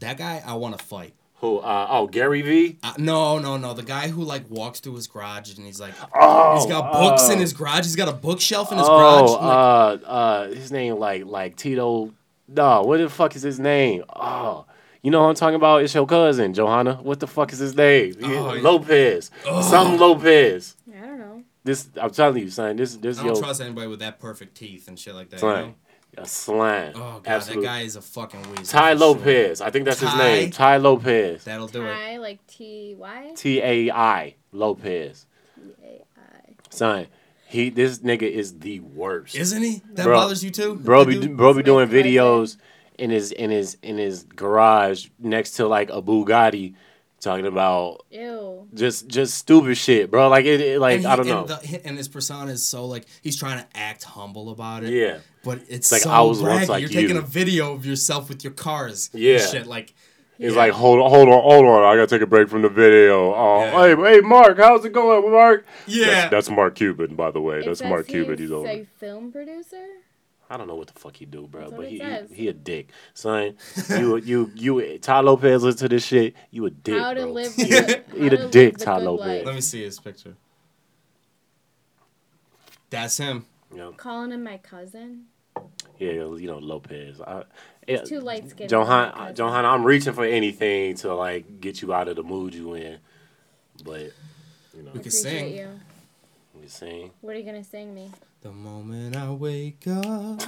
That guy, I want to fight. Who? Uh, oh, Gary V. Uh, no, no, no. The guy who like walks through his garage and he's like, Oh, he's got books oh. in his garage. He's got a bookshelf in his oh, garage. I'm like, uh, uh, his name like like Tito. No, what the fuck is his name? Oh, you know what I'm talking about? It's your cousin, Johanna. What the fuck is his name? Oh. Lopez. Ugh. Something Lopez. I don't know. This I'm telling you, son. This this I don't yo trust anybody with that perfect teeth and shit like that. you know? A slang. Oh god, Absolute. that guy is a fucking weasel. Ty for sure. Lopez. I think that's his name. Tai Lopez. That'll do it. Ty, like T Y? T A I Lopez. T A I. Son, He this nigga is the worst. Isn't he? That Bro- bothers you too? bro be dude? bro be doing videos in his in his in his garage next to like a Bugatti talking about Ew. just just stupid shit, bro. Like it, it- like And I don't know. and, the, and his persona is so like he's trying to act humble about it. yeah. But it's, like, so I was once like You're taking a video of yourself with your cars. and Yeah. Shit like He's Yeah. like, hold on, hold on, hold on. I gotta take a break from the video. Oh, Yeah. hey, hey, Mark, how's it going, Mark? Yeah. That's, that's Mark Cuban, by the way. It That's says Mark Cuban. He's He's over. a film producer. I don't know what the fuck he do, bro. That's But it he, he he a dick, son. <laughs> You you you. Tai Lopez listen to this shit. You a dick, How to bro. live? Eat the- a- how eat a live dick, the Tai Lopez. life. Let me see his picture. That's him. You know, Calling him my cousin. Yeah, you know Lopez. I, yeah, too light-skinned Johan, for my cousin. Johan, I'm reaching for anything to like get you out of the mood you in, but you know, We can sing. you. we sing. What are you gonna sing me? The moment I wake up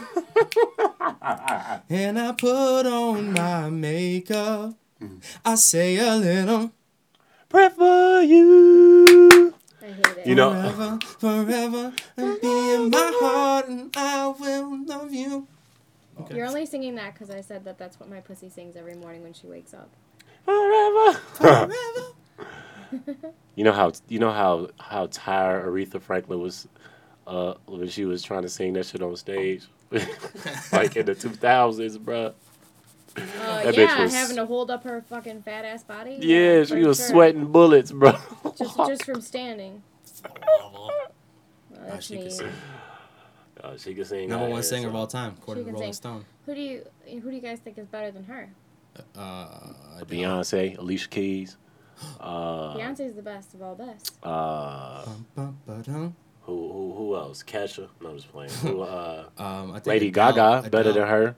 <laughs> and I put on my makeup, I say a little Pray for you. I hate it. You know- forever, forever, and be in my heart, and I will love you. You're only singing that because I said that that's what my pussy sings every morning when she wakes up. Forever. Forever. <laughs> You know how you know how how tired Aretha Franklin was uh when she was trying to sing that shit on stage, <laughs> like in the two thousands, bruh. Uh, That bitch yeah, was- having to hold up her fucking fat ass body. Yeah, for she was sure. sweating bullets, bro. just <laughs> just from standing. Well, she can sing. Uh, she could sing. Number one ass singer of all time, according to Rolling sing. Stone. Who do you who do you guys think is better than her? Uh, Beyonce, Alicia Keys. Uh, Beyonce's the best of all best. uh, Bum, bum, ba-dum. who who who else? Kesha. No, I'm just playing. Who, uh, <laughs> Um, I think Lady Adele- Gaga, better than her.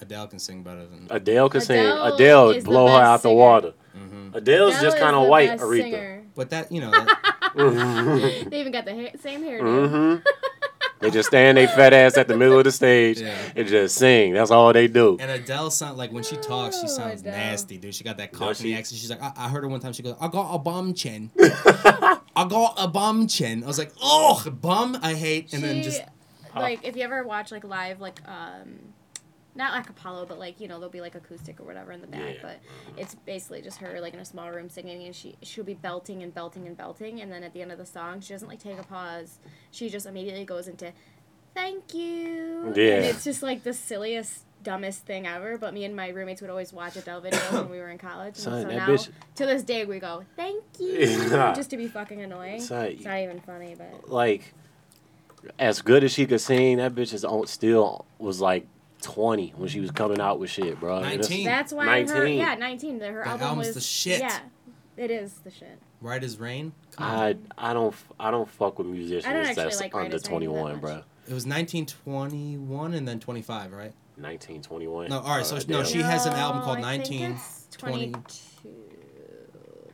Adele can sing better than. Adele could sing. Adele Adele is blow her best out the singer. water. Mhm. Adele's Adele just kind of white, Aretha. singer. But that you know, that, <laughs> They even got the hair, same hairdo. Mm-hmm. <laughs> they just stand they fat ass at the middle of the stage Yeah. and just sing. That's all they do. and Adele sound like when she talks, she sounds Adele. nasty, dude. She got that No, Cockney she- accent. She's like, I, I heard her one time. She goes, "I got a bum chin. <laughs> I got a bum chin." I was like, "Oh, bum, I hate." And then just like if you ever watch like live like um not like Apollo, but like you know there'll be like acoustic or whatever in the back, Yeah. but uh-huh. it's basically just her like in a small room singing, and she she'll be belting and belting and belting, and then at the end of the song, she doesn't like take a pause. She just immediately goes into "Thank you," Yeah. and it's just like the silliest, dumbest thing ever. But me and my roommates would always watch Adele videos when we were in college, Son, so now bitch- to this day we go "Thank you" Yeah. just to be fucking annoying. Son, it's not even funny, but Like, as good as she could sing, that bitch is on, still was like 20 when she was coming out with shit, bro. 19. That's why her 19. yeah nineteen. The, her That album album's was the shit. Yeah, it is the shit. right as rain. Come on. I I don't I don't fuck with musicians I don't actually that's like Right under as Rain that 21, bro. It was 1921 and then 25, right? 1921. No, all right, so Uh, no, she has an album called I think 19, it's 20 22,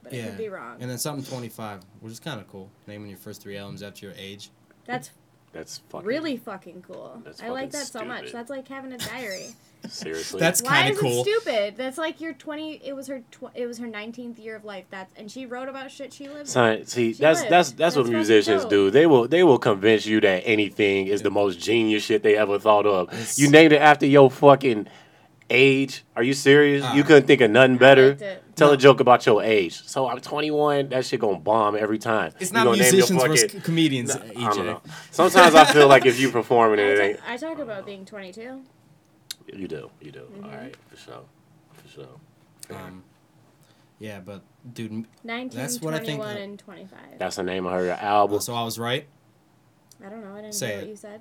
but I Yeah. could be wrong. and then something 25, which is kind of cool. Naming your first three albums after your age. That's That's fucking really fucking cool. That's I like fucking that so much. stupid. That's like having a diary. <laughs> seriously. That's Why kind is of cool. it stupid? That's like your twenty. It was her. Tw- it was her nineteenth year of life. That's and she wrote about shit she lived. Son, see, She that's lived. that's that's That's what fucking musicians dope. do. They will they will convince you that anything is the most genius shit they ever thought of. You named it after your fucking age. Are you serious? Uh, you couldn't think of nothing I better. liked it. Tell No. a joke about your age. So I'm 21. That shit gonna bomb every time. It's You not gonna name your musicians versus fucking- comedians, I don't EJ. know. Sometimes I feel like if you performing it, I, it ta- ain't. I talk about being twenty-two. You do, you do. Mm-hmm. All right, for sure, for sure. Um, yeah, but dude, 19, That's what I think, 21, and 25. That's the name of her album. so I was right. I don't know. I didn't Say hear it. what you said.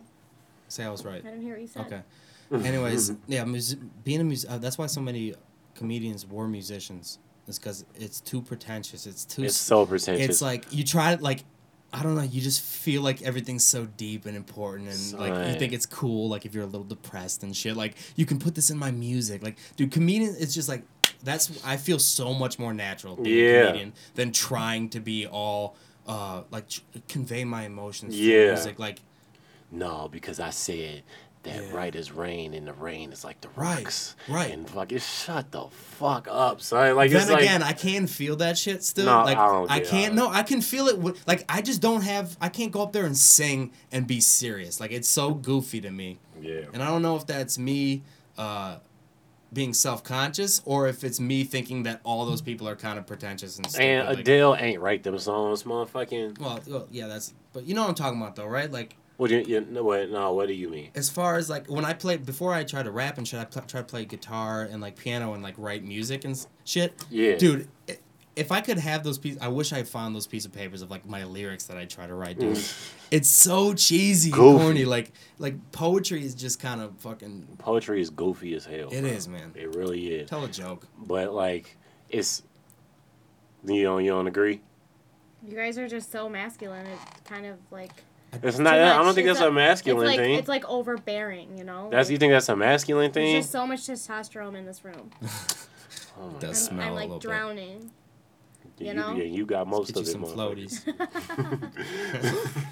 Say I was right. I didn't hear what you said. Okay. Anyways, <laughs> yeah, mus- being a mus- uh, that's why so many comedians were musicians. Is because it's too pretentious. It's too. It's so pretentious. It's like you try to like. I don't know. You just feel like everything's so deep and important, and like you think it's cool. Like if you're a little depressed and shit, like you can put this in my music. Like, dude, comedian. It's just like that's. I feel so much more natural being Yeah. a comedian than trying to be all uh like tr- convey my emotions Yeah. music. Like No, because I said that Yeah. right is rain and the rain is like the Right, rocks. right. And fucking shut the fuck up, son. Like then it's like again, I can feel that shit still. No, like I don't get- can't. I- No, I can feel it. With, like I just don't have. I can't go up there and sing and be serious. Like it's so goofy to me, yeah. and I don't know if that's me. Uh, being self-conscious or if it's me thinking that all those people are kind of pretentious and stupid. And like- Adele ain't write them songs, motherfucking. well, well, yeah, that's but you know what I'm talking about though, right? Like What do you, you no, what, no, what do you mean? as far as like when I play before I try to rap and shit, I pl- try to play guitar and like piano and like write music and shit. Yeah. dude. i if I could have those pieces, I wish I found those piece of papers of like my lyrics that I try to write, dude. it's so cheesy, and corny. Like like poetry is just kind of fucking. Poetry is goofy as hell. It bro. is, man. It really is. Tell a joke. But like, it's you don't you don't agree? You guys are just so masculine. It's kind of like. It's not. too I don't think It's that's a, masculine it's like, thing. It's like overbearing, you know. that's you think that's a masculine thing? There's just so much testosterone in this room. <laughs> Oh my Does I'm, smell I'm a like little bit. drowning. you, you know? yeah, you got most Get of you it. some floaties. <laughs>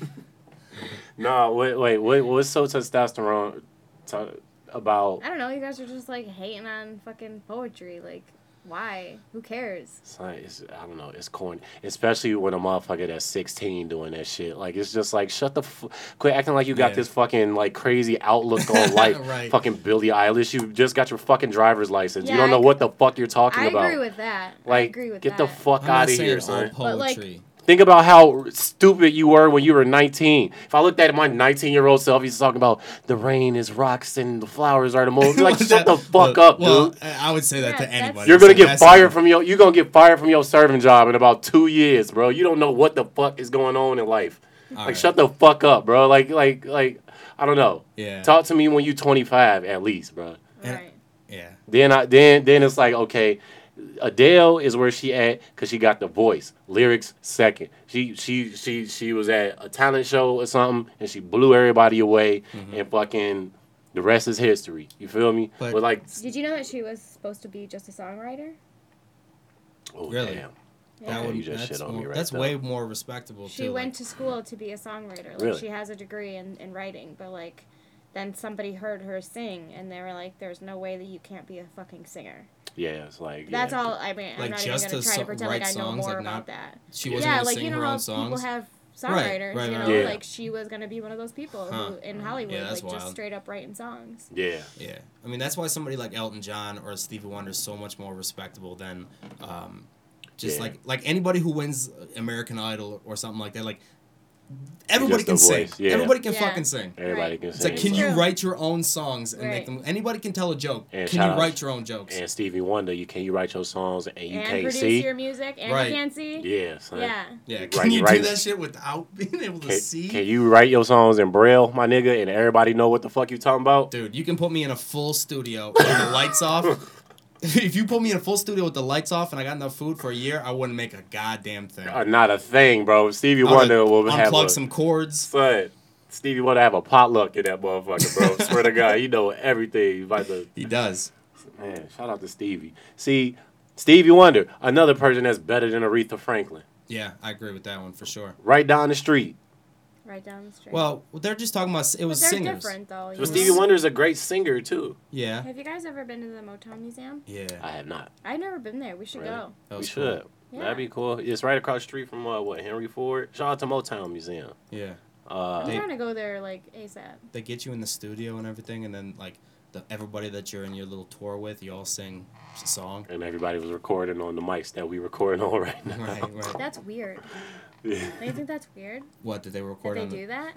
No, wait, wait, wait. What's so testosterone to, about? I don't know. You guys are just like hating on fucking poetry. Like, why? Who cares? It's like, it's, I don't know. It's corny, especially when a motherfucker that's sixteen doing that shit. Like it's just like shut the f- quit acting like you got Yeah. this fucking like crazy outlook on <laughs> life. <laughs> Right. Fucking Billie Eilish, you just got your fucking driver's license. you Yeah, don't know I- what the fuck you're talking about. I about. agree with that. I like, agree with get that. the fuck I'm not out of saying here, all son. But, like, poetry. Think about how stupid you were when you were 19. If I looked at my 19 year old self, he's talking about the rain is rocks and the flowers are the most. <laughs> Like, shut the fuck Well- up, well, dude. I I would say that Yeah, to anybody. You're gonna So get fired from your. You're gonna get fired from your serving job in about two years, bro. You don't know what the fuck is going on in life. All like, right. shut the fuck up, bro. Like, like, like, I don't know. Yeah. Talk to me when you're 25 at least, bro. And- Right. Yeah. Then I then then it's like okay, Adele is where she at because she got the voice, lyrics second. She she she she was at a talent show or something and she blew everybody away mm-hmm. and fucking the rest is history. You feel me? But- But, like, Did you know that she was supposed to be just a songwriter? oh Really? damn, Yeah. Okay, would- you just that's shit on me more- right That's there. way more respectable She too. went like- to school to be a songwriter. Like Really? she has a degree in, in writing, but like then somebody heard her sing and they were like, There's no way that you can't be a fucking singer. Yeah, it's like That's yeah. all I mean, I'm Like, not even just gonna to try to pretend write like I know songs, more like, about not- that. She wasn't yeah, like sing you know her how own songs. people have songwriters, right, you know, right. like she was gonna be one of those people Huh. who in Hollywood, Yeah, that's like just straight up writing songs. Yeah, Yeah, I mean that's why somebody like Elton John or Stevie Wonder is so much more respectable than, um, just Yeah. like like anybody who wins American Idol or something like that. Like everybody can sing. yeah. Everybody can Yeah. fucking sing. everybody Right. can It's sing. like, can It's you write your own songs and make them? Anybody can tell a joke. And can shout you out- write your own jokes? and Stevie Wonder, you can you write your songs and you and can't produce see? your music and Right. you can't see. Yeah, son. Yeah. yeah, can write- you write- do that shit without <laughs> being able to see? can you write your songs in braille, my nigga, and everybody know what the fuck you talking about? Dude, you can put me in a full studio with the lights off. <laughs> <laughs> If you put me in a full studio with the lights off and I got enough food for a year, I wouldn't make a goddamn thing. Uh, not a thing, bro. Stevie Wonder will have unplug some cords. son. Stevie Wonder have a potluck in that motherfucker, bro. <laughs> Swear to God, he know everything. About to He does. man. Shout out to Stevie. See, Stevie Wonder, another person that's better than Aretha Franklin. Yeah, I agree with that one for sure. Right down the street. Right down the street. Well, they're just talking about it but was they're singers. different though. But know? Stevie Wonder is a great singer too. Yeah, Have you guys ever been to the Motown Museum? Yeah. I have not. I've never been there. We should Really? go. That we was should. cool. Yeah. That'd be cool. It's right across the street from uh, what Henry Ford. Shout out to Motown Museum. Yeah, Uh, I'm They- trying to go there like ASAP. they get you in the studio and everything, and then like the everybody that you're in your little tour with, you all sing a song. and everybody was recording on the mics that we recording on <laughs> right now. Right, right. That's weird. Yeah. Don't you think that's weird What did they that record they on? do that?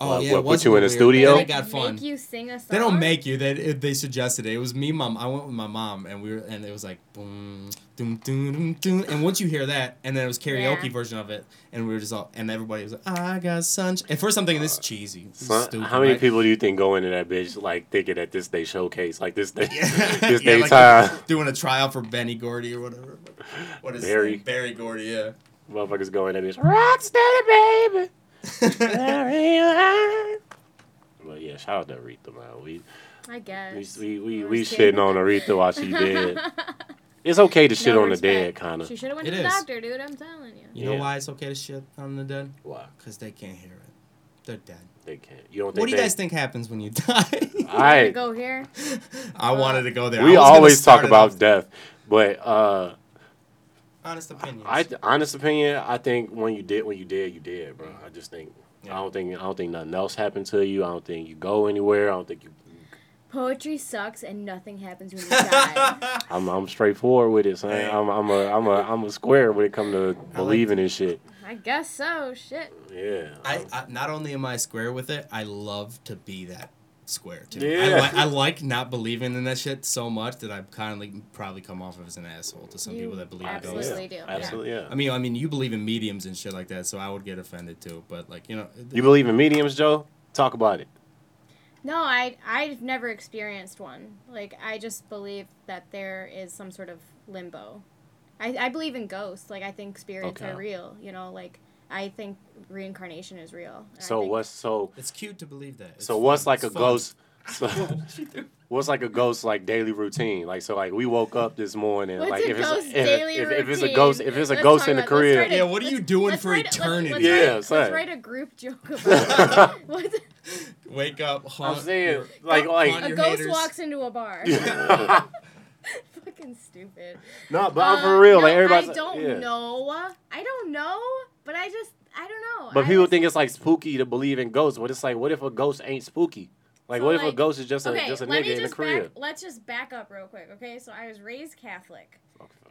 Oh What, yeah, what, it put you in a studio? They got fun. Make you sing a song. They don't make you. They it- they suggested it. It was me, mom. I went with my mom, and we were, and it was like boom, doom, doom, doom, doom. And once you hear that, and then it was karaoke Yeah. version of it, and we were just all, and everybody was like, I got sunshine. At first, I'm thinking this is cheesy. This is stupid, how many right? people do you think go into that bitch like thinking that this day showcase, like this day, <laughs> Yeah, <laughs> this yeah, day like time, doing a tryout for Benny Gordy or whatever. What is his Berry. Berry Gordy, yeah. Motherfuckers go in that bitch, rock steady, baby. Very high." <laughs> But yeah, shout out to Aretha, man. We I guess. we we, We're we shitting kidding. on Aretha while she <laughs> dead. It's okay to shit No on the dead, kind of. She should have went It to the is. doctor, dude. I'm telling you. You know Yeah. why it's okay to shit on the dead? Why? Because they can't hear it. They're dead. They can't. You don't think What do you they- guys think happens when you <laughs> die? I Go here. I wanted to go there. We always talk about off- death, but uh, honest opinions. I honest opinion, I think when you did, when you did, you did, bro. I just think Yeah. I don't think I don't think nothing else happened to you. I don't think you go anywhere. I don't think you. Poetry sucks and nothing happens when you <laughs> die. I'm I'm straightforward with it, son. Hey. I'm I'm a I'm a I'm a square when it comes to believing in shit. I guess so. Shit. Yeah. I, I not only am I square with it, I love to be that square too. Yeah. I, li- I like not believing in that shit so much that I kind of like probably come off as an asshole to some You people that believe in ghosts. absolutely ghosts. do. yeah. Absolutely, yeah. I mean, I mean, you believe in mediums and shit like that, so I would get offended too. But like, you know, You believe in mediums, Joe? Talk about it. No, I I've never experienced one. Like I just believe that there is some sort of limbo. I, I believe in ghosts. Like I think spirits Okay. are real. You know, like I think reincarnation is real. So what's so it's cute to believe that. It's <laughs> so what's fun. like a fun. ghost? So, what's like a ghost like daily routine? Like so, like we woke up this morning. What's like a if it's ghost if, daily if, if it's a routine? ghost if it's a Let's ghost in the about- let's try crib. to- Yeah, what are you doing let's for write- let's- eternity? Let's, Yeah, write, son. let's write a group joke <laughs> about it. <laughs> Wake up, I'm haunt, saying like like your a ghost haters. walks into a bar. Fucking stupid. no, but I'm Uh, for real. no, like everybody. I don't yeah. know. I don't know, but I just I don't know. But I people just- think it's like spooky to believe in ghosts. But it's like, what if a ghost ain't spooky? Like, So, what if a ghost is just a okay, just a let nigga me in the just crib? back. Let's just back up real quick, okay? So I was raised Catholic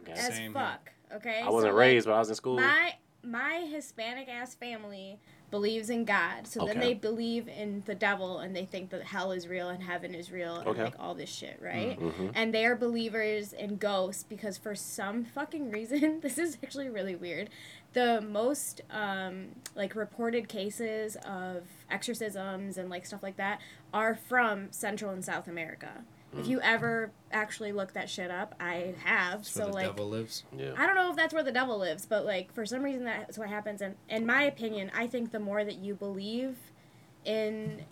Okay. as Same here. fuck. Okay, I wasn't So, like, raised, but I was in school. My my Hispanic ass family believes in God, so then they believe in the devil and they think that hell is real and heaven is real and Okay. like all this shit, right? Mhm. And they are believers in ghosts because for some fucking reason, <laughs> this is actually really weird. The most um, like reported cases of exorcisms and like stuff like that are from Central and South America. If Mm. you ever actually look that shit up, I have. That's so where the like devil lives. Yeah. I don't know if that's where the devil lives, but like for some reason that's what happens. And in my opinion, I think the more that you believe in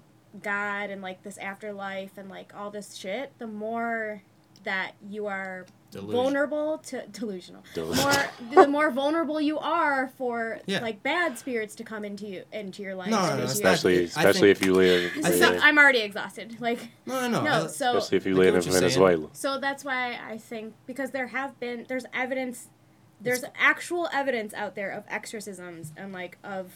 God and like this afterlife and like all this shit, the more that you are Delusion. vulnerable to delusional. Delusional. More the more vulnerable you are for Yeah. like bad spirits to come into you into your life. No, no, no, into that's your- Especially, especially think- if you live, <laughs> I So think- I'm already exhausted. Like No, no, no. no, so especially if you live in what saying. Venezuela. so that's why I think because there have been there's evidence there's actual evidence out there of exorcisms and like of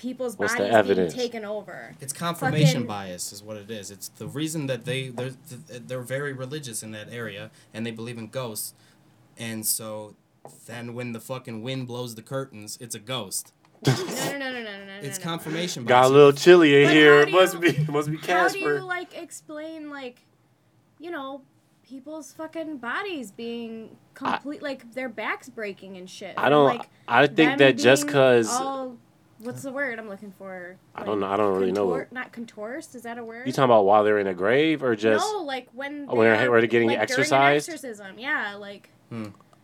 people's What's the bodies evidence? being taken over. It's confirmation Fucking- bias, is what it is. It's the reason that they they're they're very religious in that area, and they believe in ghosts, and so then when the fucking wind blows the curtains, it's a ghost. <laughs> No, no, no, no, no, no, no. It's no. confirmation bias. Got a little chilly in But here. how do must you- be <laughs> must be How do Casper. you like explain like, you know, people's fucking bodies being complete like their backs breaking and shit? I don't. Like, I think them that just being cause all- What's the word I'm looking for? I don't know. I don't really know. Contort- Not contours. Is that a word? You talking about while they're in a grave or just? no, like when Oh, when they're- they're, they're getting like, during an exercised? exorcism, yeah, like Uh,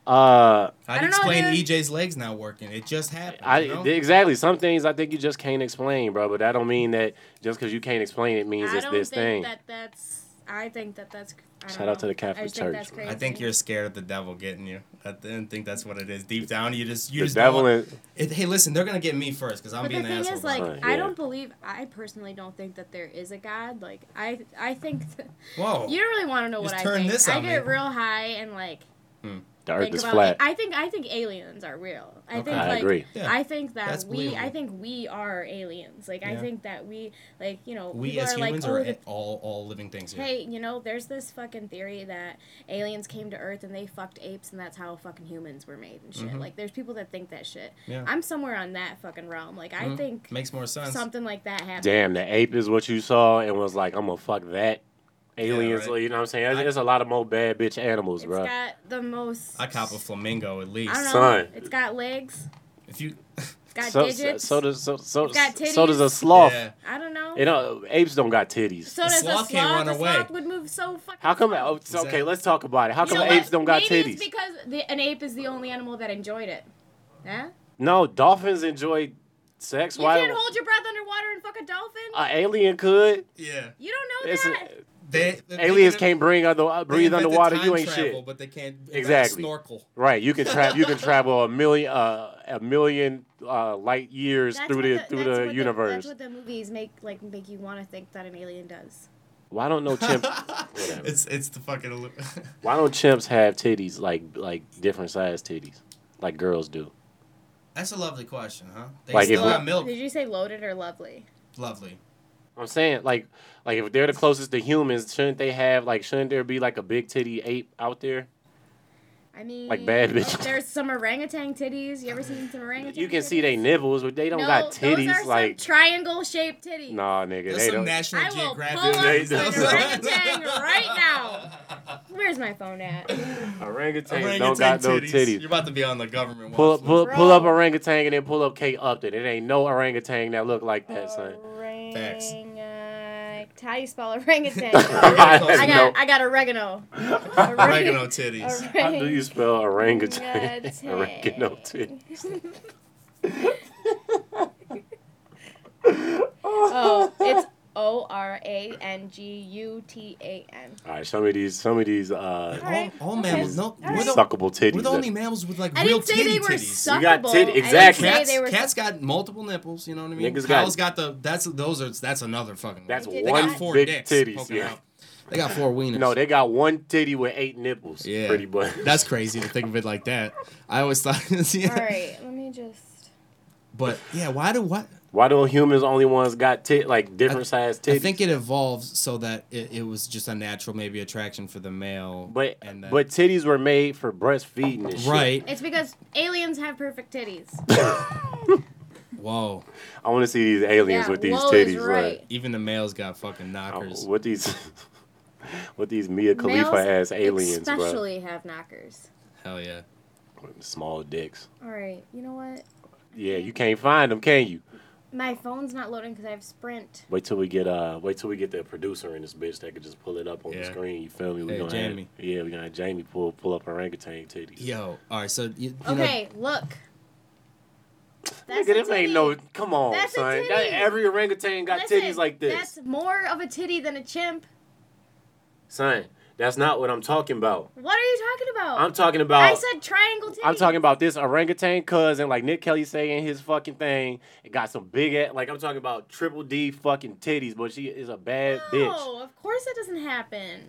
I do you don't know, explain. EJ's legs not working? It just happened. I you know? exactly some things I think you just can't explain, bro. But that don't mean that just because you can't explain it means I it's don't this think thing. that that's. I think that that's. I don't Shout out to the Catholic I Church. Think. I think you're scared of the devil getting you. I didn't think that's what it is. Deep down, you just you the just devil don't- and It, hey, listen, they're gonna get me first because I'm But the being an thing asshole. is, like, Right, I don't believe. I personally don't think that there is a God. Like, I, I think that, Whoa. you don't really want to know what Just I turn think. this I get me. real high and like hmm. The Earth think is about. flat. I think I think aliens are real. I Okay. think I like agree. Yeah, I think that that's we I think we are aliens. Like I think that we like you know we as are humans like, are oh, a- the all all living things here. Hey, you know, there's this fucking theory that aliens came to Earth and they fucked apes and that's how fucking humans were made and shit. Mhm. Like, there's people that think that shit. Yeah. I'm somewhere on that fucking realm. Like, I Mhm. think Makes more sense. something like that happened. Damn, the ape is what you saw and was like, I'm gonna fuck that. Aliens, right. you know what I'm saying? There's, I- a lot of more bad bitch animals, It's bro. got the most. I cop a flamingo at least. I don't know. Son. It's got legs. If you, <laughs> got So, so, digits. so does so so, It's so does a sloth. yeah. I don't know. You know, apes don't got titties. so The does sloth a can't sloth. run the away. sloth would move so fucking. How come? slow. Oh, it's- okay, Exactly. let's talk about it. How You come apes what? don't got Maybe titties? It's because the, an ape is the only animal that enjoyed it. Yeah. No, dolphins enjoy sex. You Why? can't hold your breath underwater and fuck a dolphin. An alien could. Yeah. you don't know It's that. a, They, they aliens they- can't bring under, uh, breathe underwater. You ain't travel, shit. But they can't invent a Exactly. snorkel. Right. You can travel. you can <laughs> travel a million, uh, a million uh, light years That's through what the, through the universe. that's what the movies make like make you want to think that an alien does. Why don't no chimps? <laughs> it's it's the fucking. <laughs> Why don't chimps have titties like like different size titties, like girls do? That's a lovely question, huh? They Like, still if- got milk. Did you say loaded or lovely? Lovely. I'm saying like like if they're the closest to humans, shouldn't they have like shouldn't there be like a big titty ape out there? I mean, Like bad bitches. There's some orangutan titties. You ever seen some orangutan? You can titties? see they nibbles, but they don't no, got Those titties. are like some triangle-shaped titties. nah, nigga, There's they some don't. National I will Geographic. pull up They an orangutan right now. <laughs> Where's my phone at? Orangutan don't got no titties. You're about to be on the government. Pull up, pull, pull up orangutan and then pull up Kate Upton. It ain't no orangutan that look like that, son. Facts. Orang- How do you spell orangutan? <laughs> I I know. got I got oregano. <laughs> Oregano titties. How do you spell orangutan? Orangutan. Oregano titties. <laughs> oh, it's O R A N G U T A N. All right, show me these. Some of these uh, All right. All, all mammals. No, All we're right. the, suckable titties. we're the only mammals with like I real didn't say titty they were titties. You got suckable. tit- I didn't exactly. say Cats, they were cats got multiple nipples. You know what I mean? Niggas got- Cows got, the. That's those are. That's another fucking. That's They they one got four big dicks titties. Yeah. out. They got four wieners. No, they got one titty with eight nipples. Yeah, pretty much. That's crazy to think of it like that. I always thought. <laughs> yeah. All right, let me just. But yeah, why do what? Why do humans only ones got tit like different size titties? I think it evolved so that it, it was just a natural maybe attraction for the male. but and then, but titties were made for breastfeeding and shit. right. It's because aliens have perfect titties. <laughs> Whoa. I want to see these aliens yeah, with these titties. right. Like, Even the males got fucking oh, knockers. what these, <laughs> what these Mia Khalifa Males ass aliens, bro? especially have knockers. Hell yeah. Small dicks. All right, you know what? Yeah, you can't find them, can you? My phone's not loading because I have Sprint. Wait till we get uh, wait till we get the producer in this bitch that could just pull it up on the screen. You feel me? We Hey, gonna Jamie. Have, yeah, we gonna have Jamie pull pull up orangutan titties. Yo. All right. So you, you know, Okay, look. Nigga, a this ain't no. Come on, That's a son. titty. That, every orangutan got Listen, titties like this, That's more of a titty than a chimp. son. That's not what I'm talking about. What are you talking about? I'm talking about. I said triangle titty. I'm talking about this orangutan cousin, like Nick Kelly saying his fucking thing. It got some big ass, like I'm talking about triple D fucking titties, but she is a bad bitch. No, of course that doesn't happen.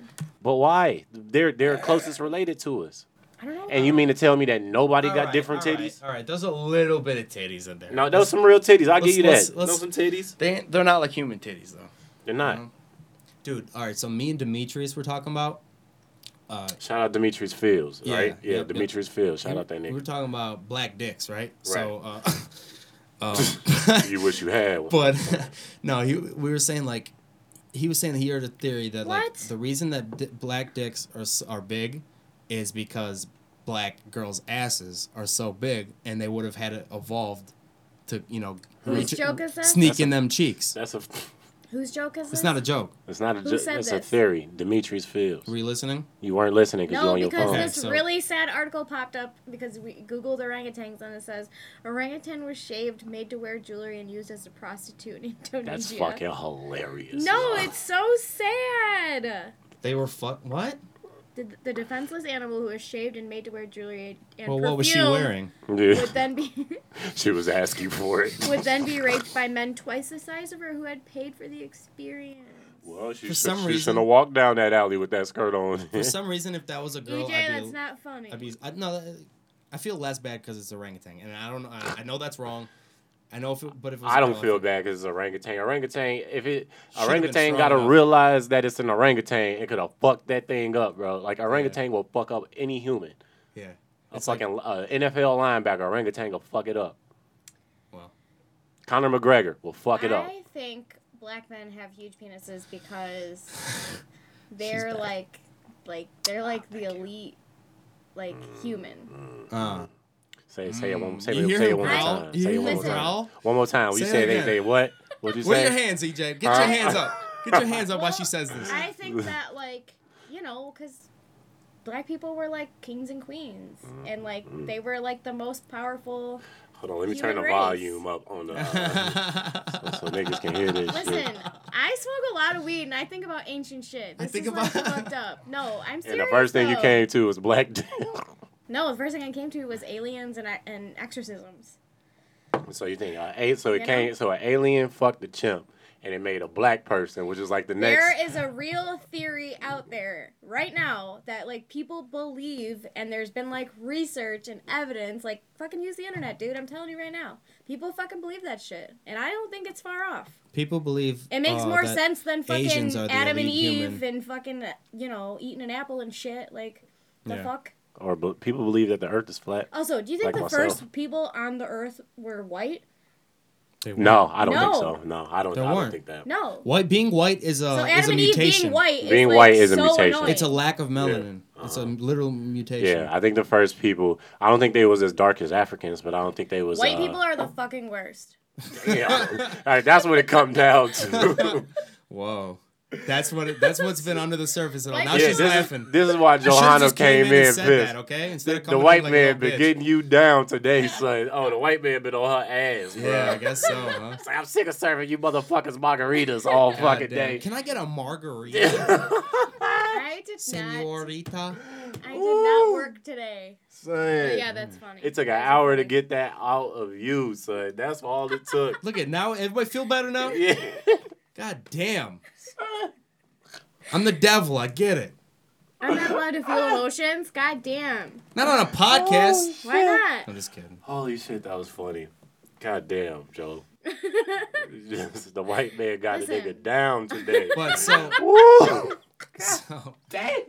But why? They're they're closest related to us. I don't know. And you mean to tell me that nobody All got right, different all right, titties? All right. There's a little bit of titties in there. No, there's some real titties. I'll give let's- you that. let's- let's- Those some titties. They ain't- they're not like human titties though. They're not. Dude, all right. So me and Demetrius were talking about. Uh, Shout out Demetrius Fields, Yeah, right? yep, Yeah, yep. Demetrius Fields. Shout we, out that nigga. we were talking about black dicks, right? So. Uh, <laughs> um, <laughs> you wish you had one. But <laughs> no, he, we were saying like he was saying he heard a theory that like the reason that di- black dicks are are big is because black girls' asses are so big and they would have had it evolved to you know Whose joke is this? sneak That's a- them cheeks. That's a. Whose joke is this? It's not a joke. It's not a. Who Ju- said that's a theory. Demetrius Fields. Were you listening? You weren't listening because No, you're on your because phone. Okay, this so- really sad article popped up because we googled orangutans and it says orangutan was shaved, made to wear jewelry, and used as a prostitute in Indonesia. That's fucking hilarious. No, it's so sad. They were fuck. What? The, the defenseless animal who was shaved and made to wear jewelry and Well, perfume what was she wearing? Yeah, would then be <laughs> she was asking for it. would then be raped by men twice the size of her who had paid for the experience. Well, she, For should, some she reason- shouldn't have walked down that alley with that skirt on. For <laughs> some reason, if that was a girl, EJ, I'd that's be, not funny. I'd be. I, no, I feel less bad because it's orangutan, and I don't know. I, I know that's wrong. I know if, it, but if it was I a don't feel feel- bad because it's orangutan. Orangutan, if it Should've orangutan gotta enough. realize that it's an orangutan, it could have fucked that thing up, bro. Like orangutan will fuck up any human. Yeah. A It's like- fucking uh, NFL linebacker, orangutan will fuck it up. Well. Conor McGregor will fuck it up. I think black men have huge penises because <laughs> they're like, like they're like the elite, like human. Uh, Say say it one say, You it, say it him one more time. You Say it one him more time. One more time. When you Say say it they say what? What'd you say? are your hands, EJ? Get your right. hands up. Get your <laughs> hands up while she says this. I think <laughs> that like you know because black people were like kings and queens and like they were like the most powerful. Hold on, let me turn the race. volume up on the uh, so, so niggas can hear this Listen, shit. I smoke a lot of weed and I think about ancient shit. I think is like about- fucked <laughs> up. No, I'm serious. And the first thing you came to was black dick. No, the first thing I came to was aliens and and exorcisms. So you think uh, a so it You came know? so an alien fucked the chimp and it made a black person, which is like the next. There is a real theory out there right now that like people believe, and there's been like research and evidence. Like fucking use the internet, dude. I'm telling you right now, people fucking believe that shit, and I don't think it's far off. People believe It makes uh, more that sense than fucking Asians are the Adam and Eve human. and fucking you know eating an apple and shit. Like the Yeah. fuck. Or be- people believe that the Earth is flat. Also, do you think Like the myself. first people on the Earth were white? No. I don't think so. No, I don't. There I don't weren't. think that. No. White being white is a So is a and Eve mutation. being white Being is white like is a so mutation. Annoying. It's a lack of melanin. It's a literal mutation. Yeah, I think the first people. I don't think they was as dark as Africans, but I don't think they was. White uh, people are the fucking worst. <laughs> Yeah, All right, that's what it come down to. <laughs> Whoa. That's what it, that's what's been under the surface at all. Now yeah, she's this laughing. is this is why Johanna just came in, and said pissed. that, okay? Instead The, of the white in like a man been bitch. getting you down today, <laughs> son. Oh, the white man been on her ass, bro. Yeah, I guess so, huh? <laughs> Like, I'm sick of serving you motherfuckers margaritas all God fucking damn. day. Can I get a margarita, <laughs> I did not. senorita? I did not work today. Son, yeah, that's funny. it took an That's hour to get that out of you, son. That's all it took. Look at now. Everybody feel better now? yeah. God damn. I'm the devil. I get it. I'm not allowed to feel emotions. God damn. Not on a podcast. Oh, why not? I'm just kidding. Holy shit, that was funny. God damn, Joe. <laughs> <laughs> The white man got a nigga down today. <laughs> But so, Woo! so Damn.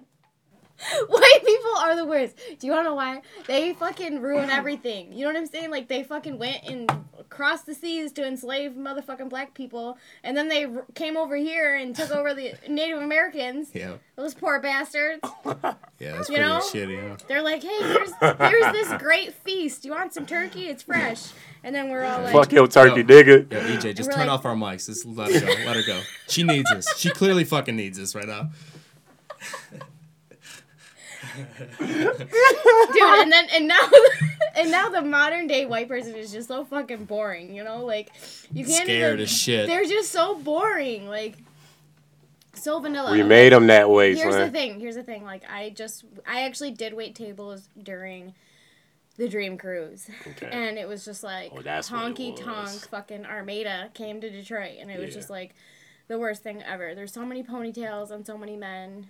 White people are the worst. Do you want to know why? They fucking ruin everything. You know what I'm saying? Like they fucking went and crossed the seas to enslave motherfucking black people, and then they r- came over here and took over the <laughs> Native Americans. yeah, Those poor bastards. <laughs> yeah, that's You pretty know? shitty. Huh? They're like, hey, here's here's this great feast. You want some turkey? It's fresh. And then we're all like, Fuck your turkey, Yo. nigga. Yo, EJ, just turn like- off our mics. Just let her go. Let her go. She needs this. She clearly fucking needs this right now. <laughs> <laughs> dude. And then and now <laughs> and now the modern day white person is just so fucking boring. You know, like you can't Scared even. as shit. They're just so boring. Like so vanilla. We made them that way, Here's the thing. Here's the thing. Like I just I actually did wait tables during the Dream Cruise, Okay. and it was just like Oh, that's what it honky tonk fucking Armada came to Detroit, and it was just like the worst thing ever. There's so many ponytails and so many men,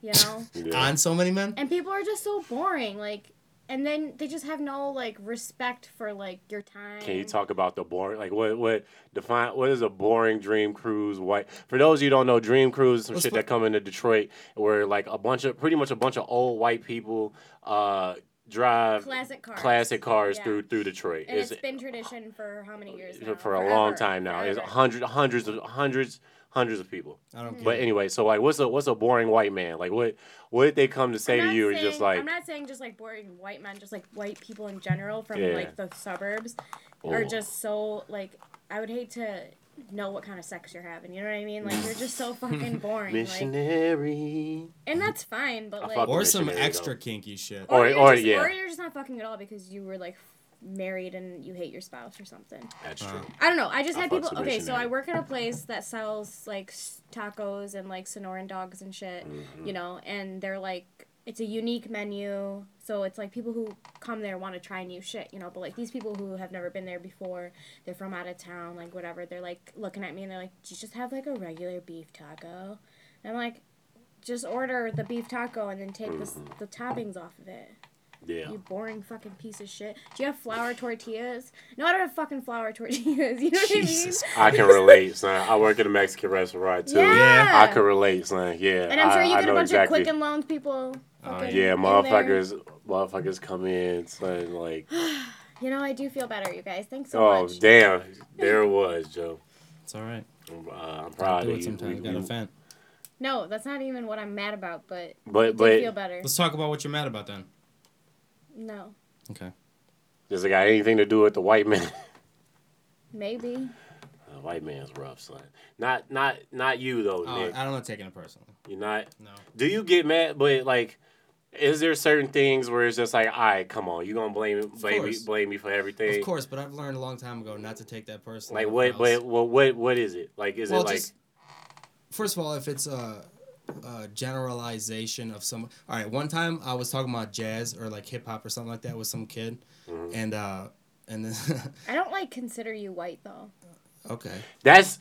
you know, <laughs> Yeah. On so many men. and people are just so boring. Like, and then they just have no like respect for like your time. Can you talk about the boring? Like what? What define? What is a boring dream cruise? White. For those of you who don't know, dream cruise is some Let's shit put- that come into Detroit where like a bunch of pretty much a bunch of old white people uh drive Classic cars. classic cars Yeah. through through Detroit. And it's it's been tradition for how many years now? for a long time now. It's Forever. hundred hundreds of hundreds hundreds of people. I don't. But anyway, so like, what's a what's a boring white man? Like, what what did they come to say to not you? Or saying- just like, I'm not saying just like boring white men, just like white people in general from Yeah. like the suburbs Oh. are just so like I would hate to know what kind of sex you're having. You know what I mean? Like you're just so <laughs> fucking boring. like, missionary. and that's fine, but I like Or some extra though. kinky shit. Or- you're or, just, yeah. or you're just not fucking at all because you were like married and you hate your spouse or something. That's true. I don't know. I just I had people. Okay, so I work at a place that sells like tacos and like Sonoran dogs and shit, Mm-hmm. you know, and they're like it's a unique menu. So it's like people who come there want to try new shit, you know. But like these people who have never been there before, they're from out of town, like whatever. They're like looking at me and they're like, "Do you just have like a regular beef taco?" And I'm like, "Just order the beef taco and then take the Mm-hmm. the toppings off of it." Yeah. You boring fucking piece of shit. Do you have flour tortillas? No, I don't have fucking flour tortillas. <laughs> You know Jesus what I mean? <laughs> I can relate, son. I work at a Mexican restaurant too. Yeah. I can relate, son. Yeah. And I'm sure I, you I get a know bunch exactly. of Quicken Loans people. fucking Yeah, in there. motherfuckers, motherfuckers come in, son. Like, <sighs> You know, I do feel better, you guys. Thanks so oh much. Oh damn, <laughs> there it was, Joe. It's all right. I'm, uh, I'm proud Do of it you. sometimes. We- Got a we- fan. No, that's not even what I'm mad about, but But I but feel better. Let's talk about what you're mad about then. No, Okay. does it got anything to do with the white man? <laughs> maybe. The white man's rough, son. Not not not you though, Oh, Nick. I'm not know taking it personally. You're not. No. Do you get mad? But like, is there certain things where it's just like, all right, come on, you gonna blame blame me blame me for everything? Of course, but I've learned a long time ago not to take that personally. Like or what? else- What? What? What? What is it? Like, is Well, it like? just- First of all, if it's uh, uh, generalization of some. All right, one time I was talking about jazz or like hip hop or something like that with some kid, Mm-hmm. and uh, and then <laughs> I don't like consider you white though. okay, That's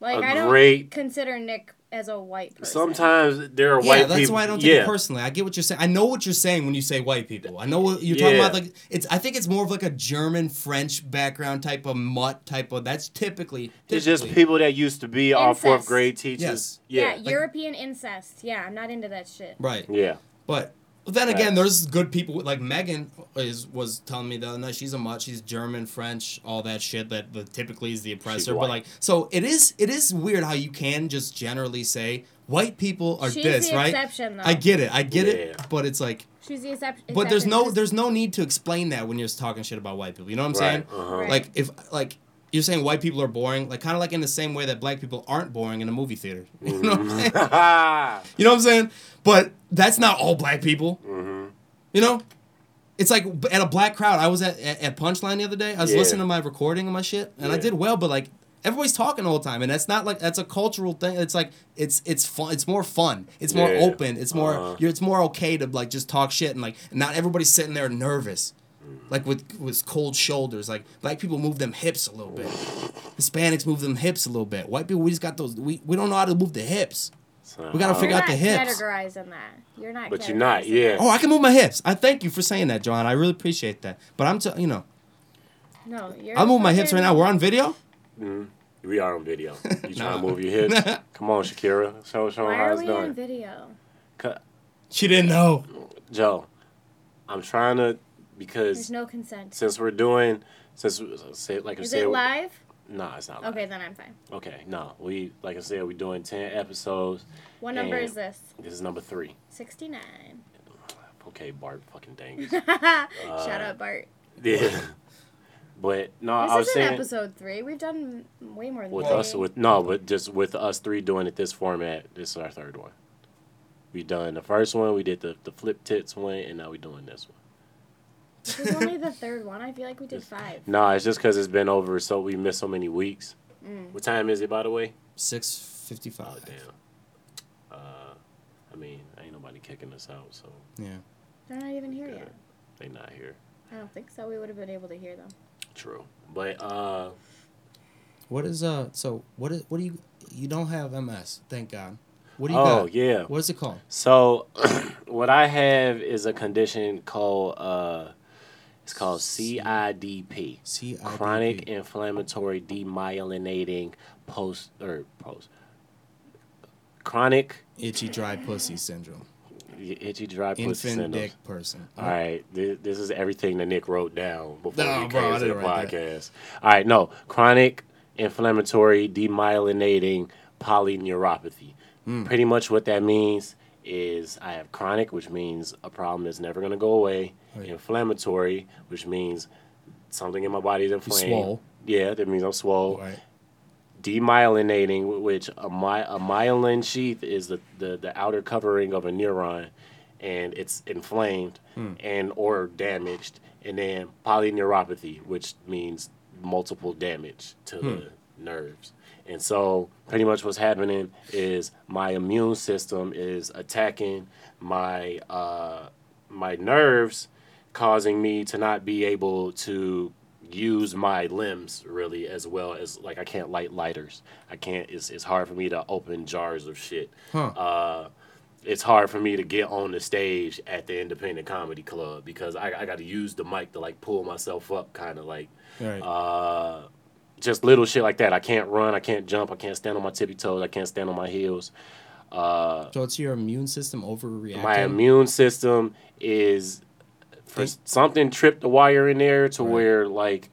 Like A I don't great- consider Nick as a white person. sometimes there are yeah, white Yeah, that's people. why I don't take yeah. it personally. I get what you're saying. I know what you're saying when you say white people. I know what you're talking Yeah. about. Like it's, I think it's more of like a German French background type of mutt type of. That's typically. It's just people that used to be our fourth grade teachers. Yes. Yeah, Yeah. European incest. Yeah, I'm not into that shit. Right. Yeah. But but then again, there's good people like Megan is was telling me the other night she's a mutt, she's German, French, all that shit that the, typically is the oppressor. But like, so it is it is weird how you can just generally say white people are She's this, the right? exception, though. I get it, I get Yeah. it, but it's like, She's the excep- but there's no there's no need to explain that when you're talking shit about white people. You know what I'm saying? Right. Uh-huh. Right. Like if like. You're saying white people are boring, like kind of like in the same way that black people aren't boring in a movie theater. <laughs> You know what I'm saying? Mm-hmm. You know what I'm saying? But that's not all black people. Mm-hmm. You know? It's like at a black crowd. I was at, at, Punchline the other day. I was Yeah. listening to my recording of my shit, and I did well. But like everybody's talking all the time, and that's not like that's a cultural thing. It's like it's it's fun. It's more fun. It's more Yeah. open. It's more Uh-huh. you're, it's more okay to like just talk shit and like not everybody's sitting there nervous. Like with with cold shoulders, like black people move them hips a little bit, Hispanics move them hips a little bit. White people, we just got those. We, we don't know how to move the hips. We gotta Uh, figure You're out the not hips. categorized in that. You're not. But you're not, yeah. that. Oh, I can move my hips. I thank you for saying that, John. I really appreciate that. But I'm, t- you know, No, you're. I move my hips right now. We're on video. Hmm. We are on video. <laughs> You trying Nah. to move your hips? <laughs> Come on, Shakira. Show, show 'em Why how are it's we on video? Cut. She didn't know. Joe, I'm trying to Because there's no consent. since we're doing since say like I Is said, it live? Nah, it's not. live. Okay, then I'm fine. Okay, no. We like I said, we're doing ten episodes. What number is this? This is number three. 69. Okay, Bart, fucking dang. <laughs> Shout out uh, Bart. yeah. <laughs> But no, This I was saying episode three. We've done way more than with us with no, but just with us three doing it this format. This is our third one. We done the first one. We did the the flip tits one, and now we're doing this one. This is only the third one. I feel like we did five. No, it's just because it's been over, so we missed so many weeks. Mm. What time is it, by the way? Six Oh fifty-five. damn. Uh, I mean, ain't nobody kicking us out, so Yeah. They're not even here good. yet. they not here. I don't think so. We would have been able to hear them. True, but uh, What is uh? So what is what do you? You don't have MS, thank God. What do you oh got? Oh yeah. What is it called? So, <clears throat> what I have is a condition called uh, it's called CIDP, CIDP. chronic inflammatory demyelinating post or post chronic Itchy dry pussy syndrome. itchy dry pussy Infant syndrome. dick person. All right, this, this is everything that Nick wrote down before No, came to the podcast. All right, no, chronic inflammatory demyelinating polyneuropathy. Hmm. Pretty much what that means is I have chronic, which means a problem that's never going to go away. Inflammatory, which means something in my body is inflamed. Yeah, that means I'm swole Right. demyelinating, which a, my, a myelin sheath is the, the, the outer covering of a neuron, and it's inflamed hmm. and or damaged, and then polyneuropathy, which means multiple damage to the hmm. nerves. And so, pretty much what's happening is my immune system is attacking my uh, my nerves, causing me to not be able to use my limbs really as well as like I can't light lighters. I can't. It's it's hard for me to open jars of shit. Huh. Uh, it's hard for me to get on the stage at the independent comedy club because I, I got to use the mic to like pull myself up, kind of like Right. uh, just little shit like that. I can't run, I can't jump, I can't stand on my tippy toes, I can't stand on my heels. Uh, so it's your immune system overreacting. my immune system is for Think- something tripped the wire in there to Right. where like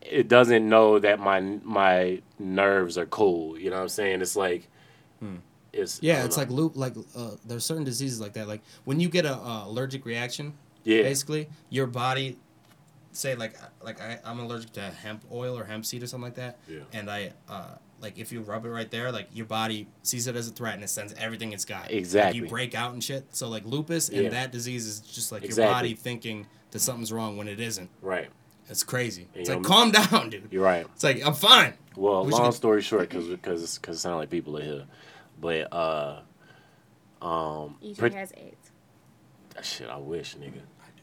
it doesn't know that my my nerves are cool. You know what I'm saying? It's like it's Hmm. Yeah, it's know. like loop. Like uh, there's certain diseases like that. Like when you get a uh, allergic reaction, yeah basically your body, say like like I, I'm allergic to hemp oil or hemp seed or something like that. Yeah. And I uh, like if you rub it right there, like your body sees it as a threat and it sends everything it's got. Like, Exactly. you break out and shit. So like lupus and Yeah. that disease is just like your body thinking that something's wrong when it isn't. right. It's crazy. And It's like know- calm <laughs> down, dude. You're right. It's like I'm fine. Well, We long get- story short, because because because it sounds like people are here, but uh, Um, EJ pre- has AIDS. That shit, I wish, nigga. I do.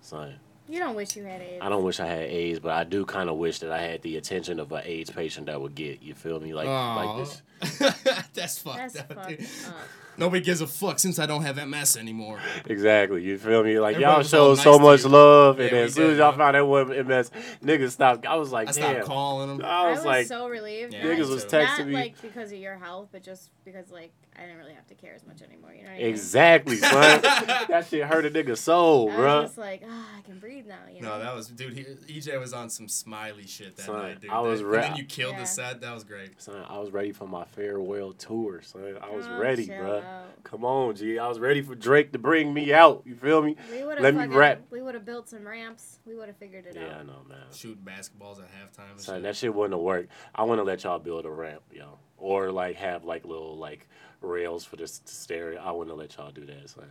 Son, You don't wish you had AIDS. I don't wish I had AIDS, but I do kind of wish that I had the attention of an AIDS patient that would get. You feel me? Like, like this. <laughs> That's fucked That's up, fucked dude. up. Nobody gives a fuck since I don't have MS anymore. Exactly. You feel me? Like Everybody y'all was all showed so nice to much you. love, and Yeah, then as soon as y'all yeah. found out what MS, niggas stopped. I was like, I stopped damn. calling them. I I was, was like, so relieved. Yeah, not- niggas was texting not me. like because of your health, but just because like I didn't really have to care as much anymore. You know what I mean? exactly, son. <laughs> that shit hurt a nigga's soul, I bro. was just like, ah, I can breathe now. You know? No, that was dude. He, EJ was on some smiley shit that Son, night, dude. I was That- re- and then you killed Yeah. the set. That was great. Son, I was ready for my farewell tour, son. I was Oh, ready, bro. out. Come on, G. I was ready for Drake to bring me out. You feel me? We would Let me rap. We would have built some ramps. We would have figured it out. Yeah, I know, man. Shooting basketballs at halftime. And Son, shit. that shit wouldn't have worked. I want to let y'all build a ramp, yo, or like have like little like rails for this stereo. I wouldn't let y'all do that, son,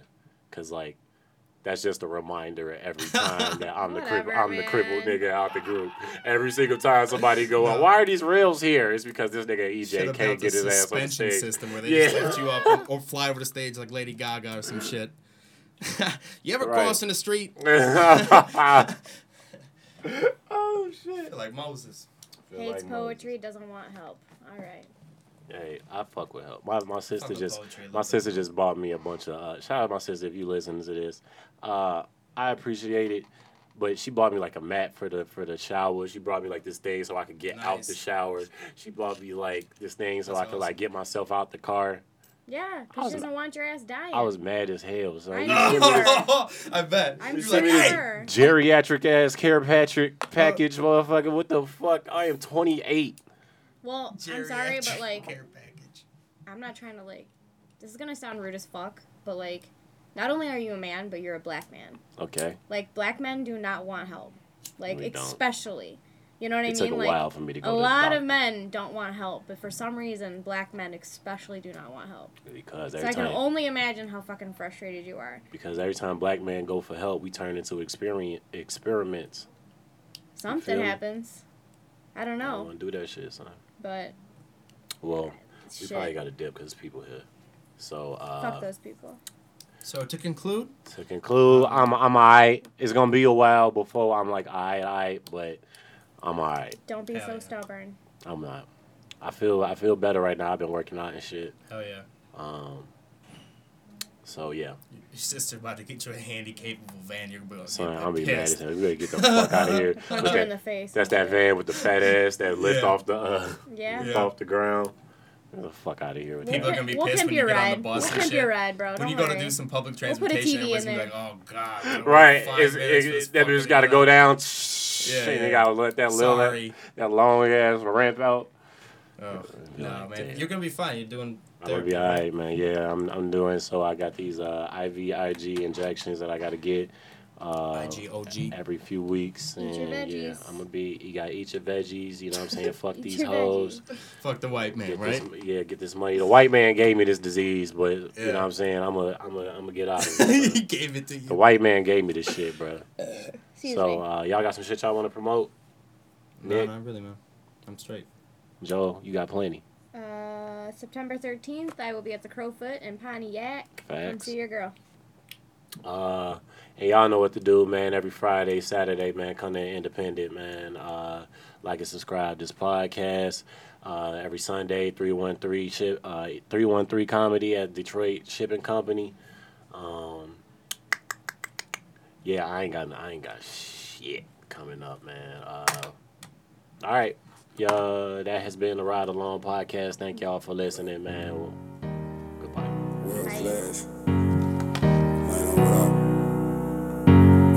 cause like that's just a reminder every <laughs> time that I'm the cripple, I'm the crippled nigga out the group. Every single time somebody go, No. why are these rails here? It's because this nigga EJ Should have can't get his ass on the stage. system where they Yeah. just lift you up <laughs> and, or fly over the stage like Lady Gaga or some shit. <laughs> you ever Right. cross in the street oh shit! like Moses? Feel Hates like poetry, doesn't want help. All right. Hey, I fuck with help. My my sister just poetry my little sister just bought me a bunch of uh, shout out my sister if you listen to this. Uh, I appreciate it, but she bought me like a mat for the for the shower. She brought me like this thing so I could get out the shower. She bought me like this thing so That's I could like get myself out the car. Yeah, because she doesn't want your ass dying. I was mad as hell. So I you know. send me this <laughs> I bet. I'm You're sure. like, hey, geriatric ass care Patrick package, motherfucker. What the fuck? I am 28. Well, I'm sorry, but like, care package. I'm not trying to like. This is gonna sound rude as fuck, but like, not only are you a man, but you're a black man. Okay, Like, black men do not want help. Like, We don't. especially. You know what I mean? it took mean? a like, while for me to go. a to the lot of men don't want help, but for some reason, black men especially do not want help. because So every I can only imagine how fucking frustrated you are. because every time black men go for help, we turn into experience experiments. Something happens. I don't I don't know, want to do that shit, son. But Well, we probably got to dip because people here. So uh, Fuck those people. So to conclude, to conclude, I'm I'm alright. It's gonna be a while before I'm like alright, alright, but I'm alright. Don't be Hell so yeah. stubborn. I'm not. I feel I feel better right now. I've been working out and shit. oh yeah, Um. So yeah, your sister about to get you a handy capable van. You're gonna be, son, like, I'm be mad as pissed. hell. We gotta get the fuck out of here. Punch With you in that- the face. That's that van with the fat ass that lift Yeah. off the uh, Yeah. Yeah. off the ground. Get the fuck out of here with We'll People are gonna be we'll pissed when you your get on the ride. bus We'll and pimp shit. your ride, bro. When Don't you go to do some public We'll transportation, everybody's gonna be like, "Oh God!" we don't Right, have five it's, minutes it, for this that bitch fucker got to to go down. <laughs> Yeah, and yeah. they got to let that little Sorry. that long ass ramp out. Oh, no, man, damn. you're gonna be fine. You're doing. I'm gonna be alright, man. Yeah, I'm I'm doing so. I got these uh, IVIG injections that I got to get uh, IGOG. every few weeks, Eat and your yeah. I'm gonna be. You got to eat your veggies. You know what I'm saying? <laughs> Fuck these hoes. Fuck the white man, Get right? this, yeah, get this money. The white man gave me this disease, but you know what I'm saying? I'm a, I'm a, I'm gonna get out of it. he gave it to you. the white man gave me this shit, bro. <laughs> Excuse so uh, y'all got some shit y'all want to promote? No, Nick, not really, man. I'm straight. Joe, you got plenty. Uh, September 13th, I will be at the Crofoot in Pontiac. Come see your girl. Uh, and y'all know what to do, man. Every Friday, Saturday, man, come to Independent, man. Uh, like and subscribe this podcast. Uh, every Sunday, three one three ship, uh, three one three comedy at Detroit Shipping Company. Um, yeah, I ain't got, I ain't got shit coming up, man. Uh, all right, yeah, that has been the Ride Along podcast. Thank y'all for listening, man. Well, goodbye. World Bye. class. Man, what up?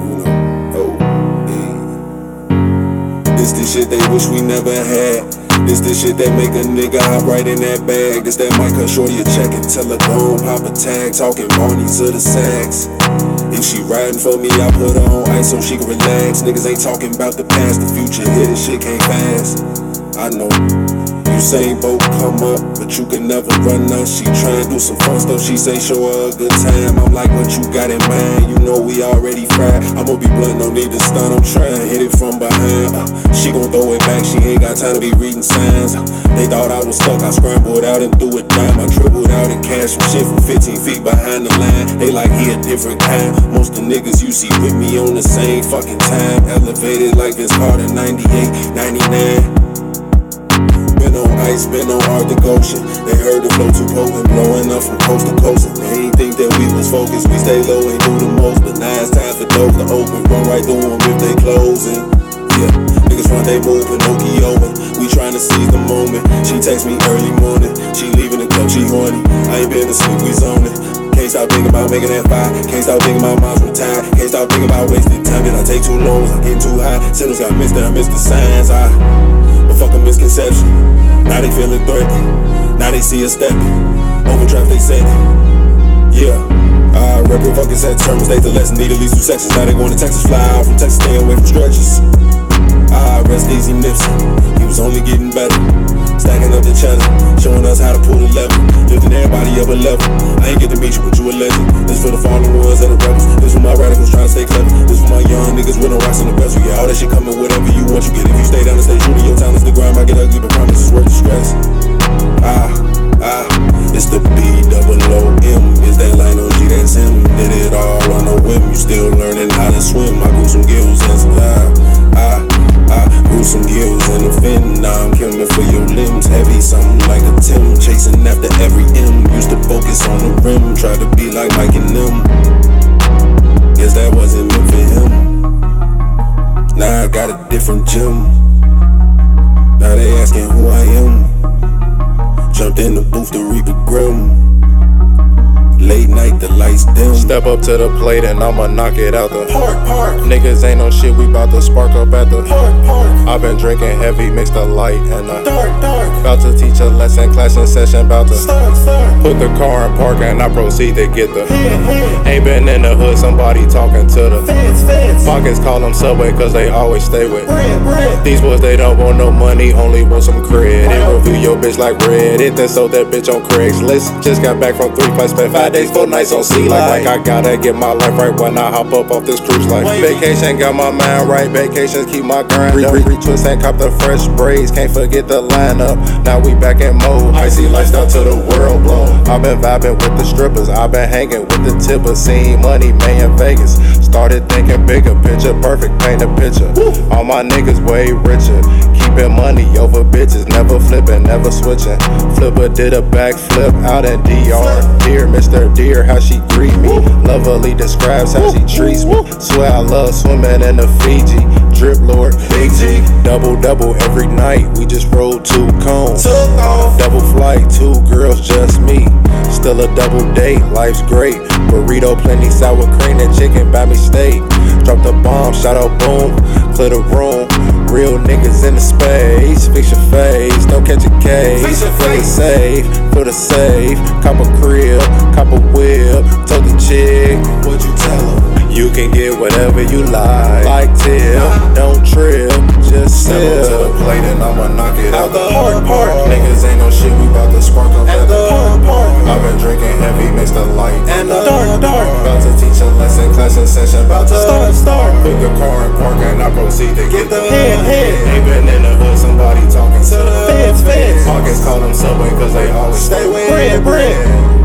Uno. Oh, hey. This the shit they wish we never had. This the shit that make a nigga hop right in that bag. This that mic cut shorty a check and tell her don't pop a tag. Talking Barney's of the Saks. If she riding for me, I put her on ice so she can relax. Niggas ain't talking about the past, the future. Here, this shit came fast. I know. Usain Bolt come up, but you can never run us. She try and do some fun stuff. She say show her a good time. I'm like, what you got in mind? You know we already fried. I'ma be blunt, no need to stun. I'm trying to hit it from behind. Uh, she gon' throw it back. She ain't got time to be reading signs. Uh, they thought I was stuck. I scrambled out and threw it down. I dribbled out and cashed some shit from 15 feet behind the line. They like he a different kind. Most of the niggas you see with me on the same fucking time. Elevated like Vince Carter, 98, 99 been on ice, been on Arctic Ocean. They heard the flow too potent, blowing up from coast to coast. And they ain't think that we was focused. We stay low, ain't do the most. But now it's time for dope to open. Run right through them if they closing. Yeah, niggas move, Pinocchio open. We tryna seize the moment. She text me early morning. She leaving the club, she horny. I ain't been to sleep, we zoning. Can't stop thinking about making that five. Can't stop thinking about mom's retired. Can't stop thinking about wasted time. Did I take too long? I'm getting too high. Signals got missed, I missed the signs. I, a misconception. Now they feeling threatened. Now they see us stepping. Overdraft they said. Yeah. I rep your fucking set terms. They the lesson. Need at least two sections. Now they going to Texas. Fly out from Texas. Stay away from stretches. I rest easy Nipsey. He was only getting better. Stacking up the cheddar, showing us how to pull the lever, lifting everybody up a level. I ain't get to meet you, but you a legend. This for the fallen ones and the rebels. This for my radicals trying to stay clever. This for my young niggas with no rocks in the bezel. Yeah, all that shit coming, whatever you want, you get. If you stay down and stay true to your talents, the grind might get ugly, but promise it's worth the stress. Ah, ah, it's the B double O M. Is that line on G? That's him. Did it all on a whim. You still learning how to swim. I grew some gills and some ah, ah. I grew some gills in the fin. Now I'm killing for your limbs. Heavy, something like a Tim. Chasing after every M. Used to focus on the rim. Try to be like Mike and them. Guess that wasn't meant for him. Now I got a different gym. Now they asking who I am. Jumped in the booth to reap a grim. Late night, the lights dim. Step up to the plate and I'ma knock it out the Park, park, Niggas ain't no shit, we bout to spark up at the park, park. I've been drinking heavy, mixed the light and the Dark, dark. About to teach a lesson, class in session, about to Start, start. put the car in park and I proceed to get the. Ain't been in the hood, somebody talking to the Fans, fans. Pockets call them Subway cause they always stay with Bread, bread. These boys, they don't want no money, only want some credit. Review your bitch like Reddit, then sold that bitch on Craigslist. Just got back from three flights, spent five days, four nights on sea life. Like I gotta get my life right when I hop up off this cruise life. Vacation got my mind right, vacations keep my grind up. Retwist and cop the fresh braids, can't forget the lineup. Now we back in mode, icy lifestyle to the world blow. I've been vibing with the strippers, I've been hanging with the tippers, seeing money, man in Vegas. Started thinking bigger, picture perfect, paint a picture. All my niggas way richer. Keeping money over bitches, never flipping, never switching. Flipper did a backflip out in DR. Dear Mr. Dear, how she greet me. Lovely describes how she treats me. Swear I love swimming in the Fiji. Drip Lord, Big G. Double double every night, we just rolled two cones. Double flight, two girls, just me. Still a double date, life's great. Burrito, plenty sour cream and chicken by mistake. Drop the bomb, shout out boom, clear the room. Real niggas in the space, fix your face, don't catch a case. Fix your Feel the safe, feel the safe. Cop a crib, cop a whip, told the chick. What'd you tell her? You can get whatever you like. Like tip, don't trip, just Step up to the plate and I'ma knock it out the hard park. park. Niggas ain't no shit, we bout to spark up at the park, park. I've been drinking heavy, mixed the light And the dark, dark. About to teach a lesson, class in session, about to Start, start. Put the car in park and I proceed to get the Head, head. Ain't been in the hood, somebody talking to the Feds, feds. Pockets call them Subway cause they always Stay with bread, bread. bread.